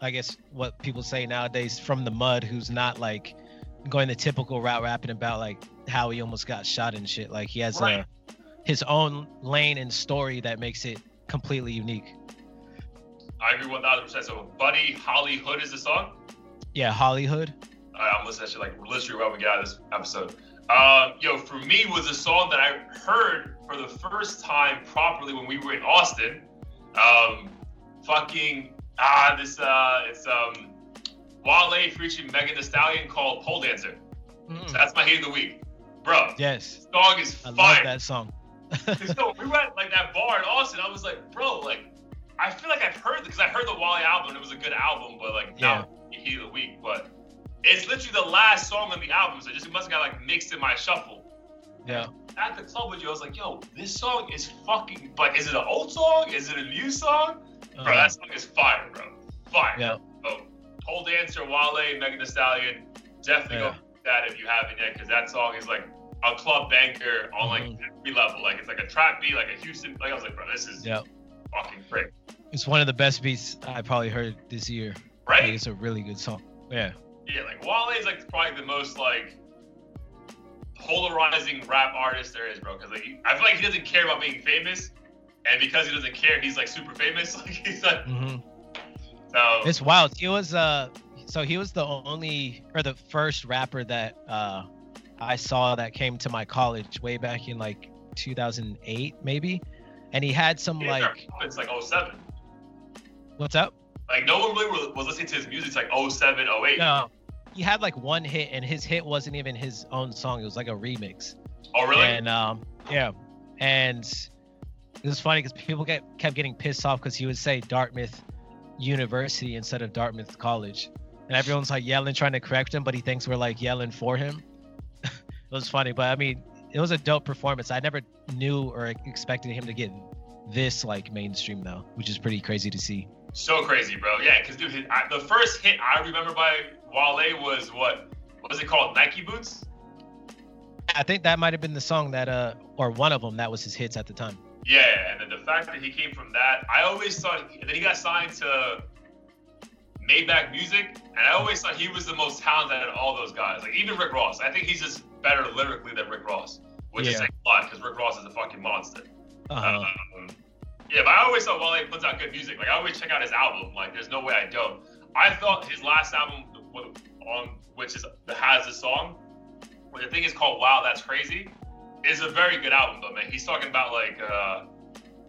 I guess what people say nowadays from the mud, who's not like going the typical route, rapping about like how he almost got shot and shit. Like he has Right. a his own lane and story that makes it completely unique. I agree one thousand percent. So, Buddy Hollywood is the song. Yeah, Hollywood. All right, I'm listening to that shit like literally while we got this episode. Um, yo, for me was a song that I heard for the first time properly when we were in Austin. Um, fucking ah, this uh, it's um, Wale featuring Megan Thee Stallion called Pole Dancer. So that's my hate of the week, bro. Yes, This song is I love fire. that song. so we were at like that bar in Austin. I was like, bro, like I feel like I've heard it because I heard the Wale album. It was a good album, but like Yeah. not heat of the week. But it's literally the last song on the album, so it just it must have got like mixed in my shuffle. Yeah. At the club with you, I was like, yo, this song is fucking. But is it an old song? Is it a new song? Bro, Uh, that song is fire, bro. Fire. Yeah. So, Pole Dancer, Wale, Megan Thee Stallion. Definitely Yeah. go that if you haven't yet, because that song is like a club banker on like Mhm. every level. Like it's like a trap beat, like a Houston. Like I was like, bro, this is Yeah. fucking great, It's one of the best beats I probably heard this year. right? Like, it's a really good song. Yeah. Yeah, like Wale is like probably the most like polarizing rap artist there is, bro. Because like I feel like he doesn't care about being famous, and because he doesn't care, he's like super famous. Like he's like hmm so. It's wild. He was uh, so he was the only or the first rapper that uh, I saw that came to my college way back in like 2008 maybe, and he had some yeah, like it's like 07. what's up? Like no one really was- was listening to his music. It's like 07, 08. No, he had like one hit, and his hit wasn't even his own song. It was like a remix. Oh really? And um, yeah, and it was funny because people get kept getting pissed off because he would say Dartmouth University instead of Dartmouth College, and everyone's like yelling trying to correct him, but he thinks we're like yelling for him. it was funny, but I mean, it was a dope performance. I never knew or expected him to get this like mainstream though, which is pretty crazy to see. So crazy, bro. Yeah, because dude, his, I, the first hit I remember by Wale was what? What was it called? Nike boots. I think that might have been the song that uh, or one of them that was his hits at the time. Yeah, and then the fact that he came from that, I always thought. And then he got signed to Maybach Music, and I always thought he was the most talented out of all those guys. Like even Rick Ross, I think he's just better lyrically than Rick Ross, which is Yeah. saying a lot because Rick Ross is a fucking monster. Uh-huh. Um, yeah, but I always thought Wale puts out good music. Like I always check out his album. Like there's no way I don't. I thought his last album, on which is has a song, where the thing is called "Wow, That's Crazy," is a very good album. but man, he's talking about like uh,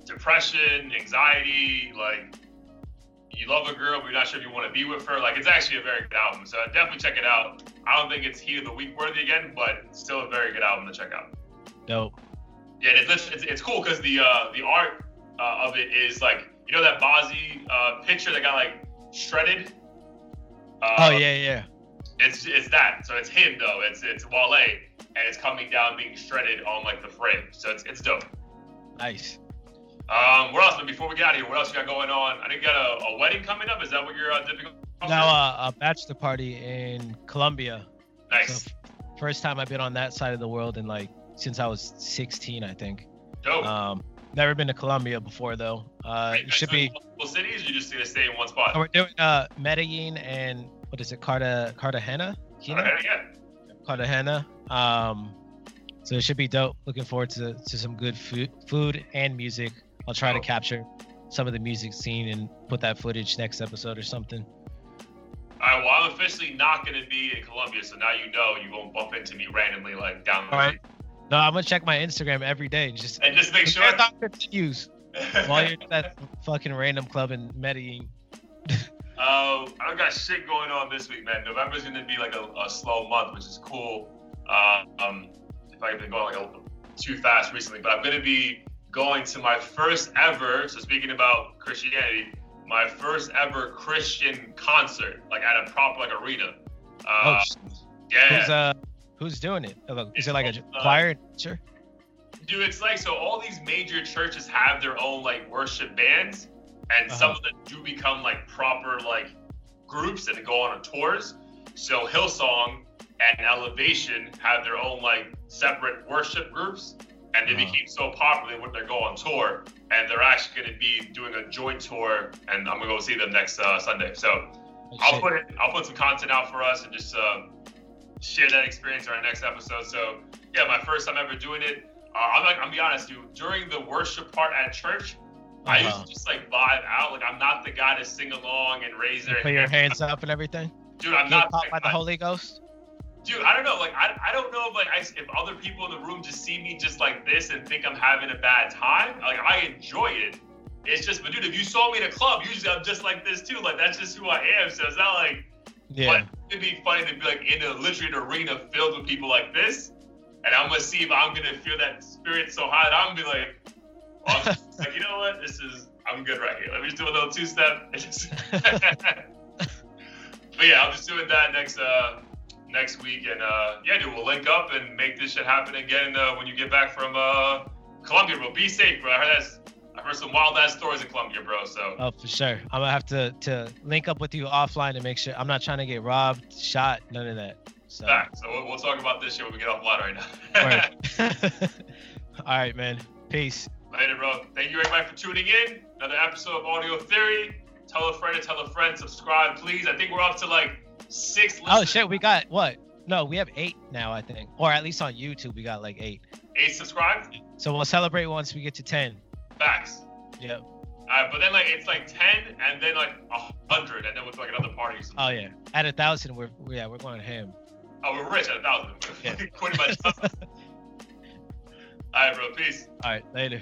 depression, anxiety, like you love a girl, but you're not sure if you want to be with her. Like it's actually a very good album. So definitely check it out. I don't think it's heat of the week worthy again, but it's still a very good album to check out. Dope. Yeah, and it's, it's, it's cool because the uh, the art uh, of it is like you know that Banksy uh, picture that got like shredded. Uh, Oh yeah, yeah. It's it's that. So it's him though. It's it's Wale, and it's coming down being shredded on like the frame. So it's it's dope. Nice. Um, what else? But before we get out of here, what else you got going on? I think you got a, a wedding coming up. Is that what you're uh, dipping? Now uh, a bachelor party in Colombia. nice, So, first time I've been on that side of the world in like since I was 16, I think. dope. Um, never been to Colombia before though. Uh, it should be. multiple cities. You just gonna stay in one spot. oh, We're doing uh, Medellin and what is it, Carta Cartagena? Okay, yeah. Cartagena. Um, so it should be dope. Looking forward to, to some good food, food and music. I'll try to capture some of the music scene and put that footage next episode or something. All right. Well, I'm officially not gonna be in Colombia, so now you know you won't bump into me randomly like down the All right. No, I'm gonna check my Instagram every day and just and just make sure. marathon continues while you're at that fucking random club in Medellin. Uh, I got shit going on this week, man. November's gonna be like a, a slow month, which is cool. Uh, um, if I've been going like a, too fast recently, but I'm gonna be going to my first ever. So speaking about Christianity, my first ever Christian concert, like at a proper like arena. Oh, Uh, sh- yeah. who's uh, who's doing it? Uh, it like a uh, choir? Sure. Dude, it's like so all these major churches have their own like worship bands, and Uh-huh. some of them do become like proper like groups that go on tours. So Hillsong and Elevation have their own like separate worship groups, and they Uh-huh. became so popular when they go on tour, and they're actually going to be doing a joint tour, and I'm gonna go see them next uh, Sunday. So I'll put it. I'll put some content out for us and just uh, share that experience in our next episode. So yeah, my first time ever doing it. Uh, I'm like, I'm be honest, dude. During the worship part at church, I used Uh-huh. to just like vibe out. Like I'm not the guy to sing along and raise their Put your hands up and everything. Dude, I'm Get not. caught that by the. Holy Ghost. Dude, I don't know. Like I, I don't know if like I, if other people in the room just see me just like this and think I'm having a bad time. Like I enjoy it. It's just, but dude, if you saw me in a club, usually I'm just like this too. Like that's just who I am. So it's not like. Yeah. It'd be funny to be like in a literally an arena filled with people like this, and I'm gonna see if I'm gonna feel that spirit so high that I'm gonna be like, well, like you know what, this is I'm good right here. Let me just do a little two step. but yeah, I'm just doing that next uh next week, and uh yeah, dude, we'll link up and make this shit happen again uh, when you get back from uh Colombia, bro. Be safe, bro. I heard that's. I heard some wild ass stories in Colombia, bro. So Oh, for sure. I'm gonna have to to link up with you offline to make sure I'm not trying to get robbed, shot, none of that. So. back. So we'll, we'll talk about this shit when we get offline right now. Word. All right, man. Peace. Later, bro. Thank you everybody for tuning in. Another episode of Audio Theory. Tell a friend to tell a friend. Subscribe, please. I think we're up to like six. Oh shit, we got what? No, we have eight now, I think, or at least on YouTube we got like eight. Eight subscribed. So we'll celebrate once we get to ten. Facts. Yep. Alright, but then like it's like ten, and then like a hundred, and then with like another party. Or. Oh yeah. At a thousand, we're yeah we're going ham. oh, we're rich at a thousand. Yeah. Job. Alright, bro. Peace. All right, later.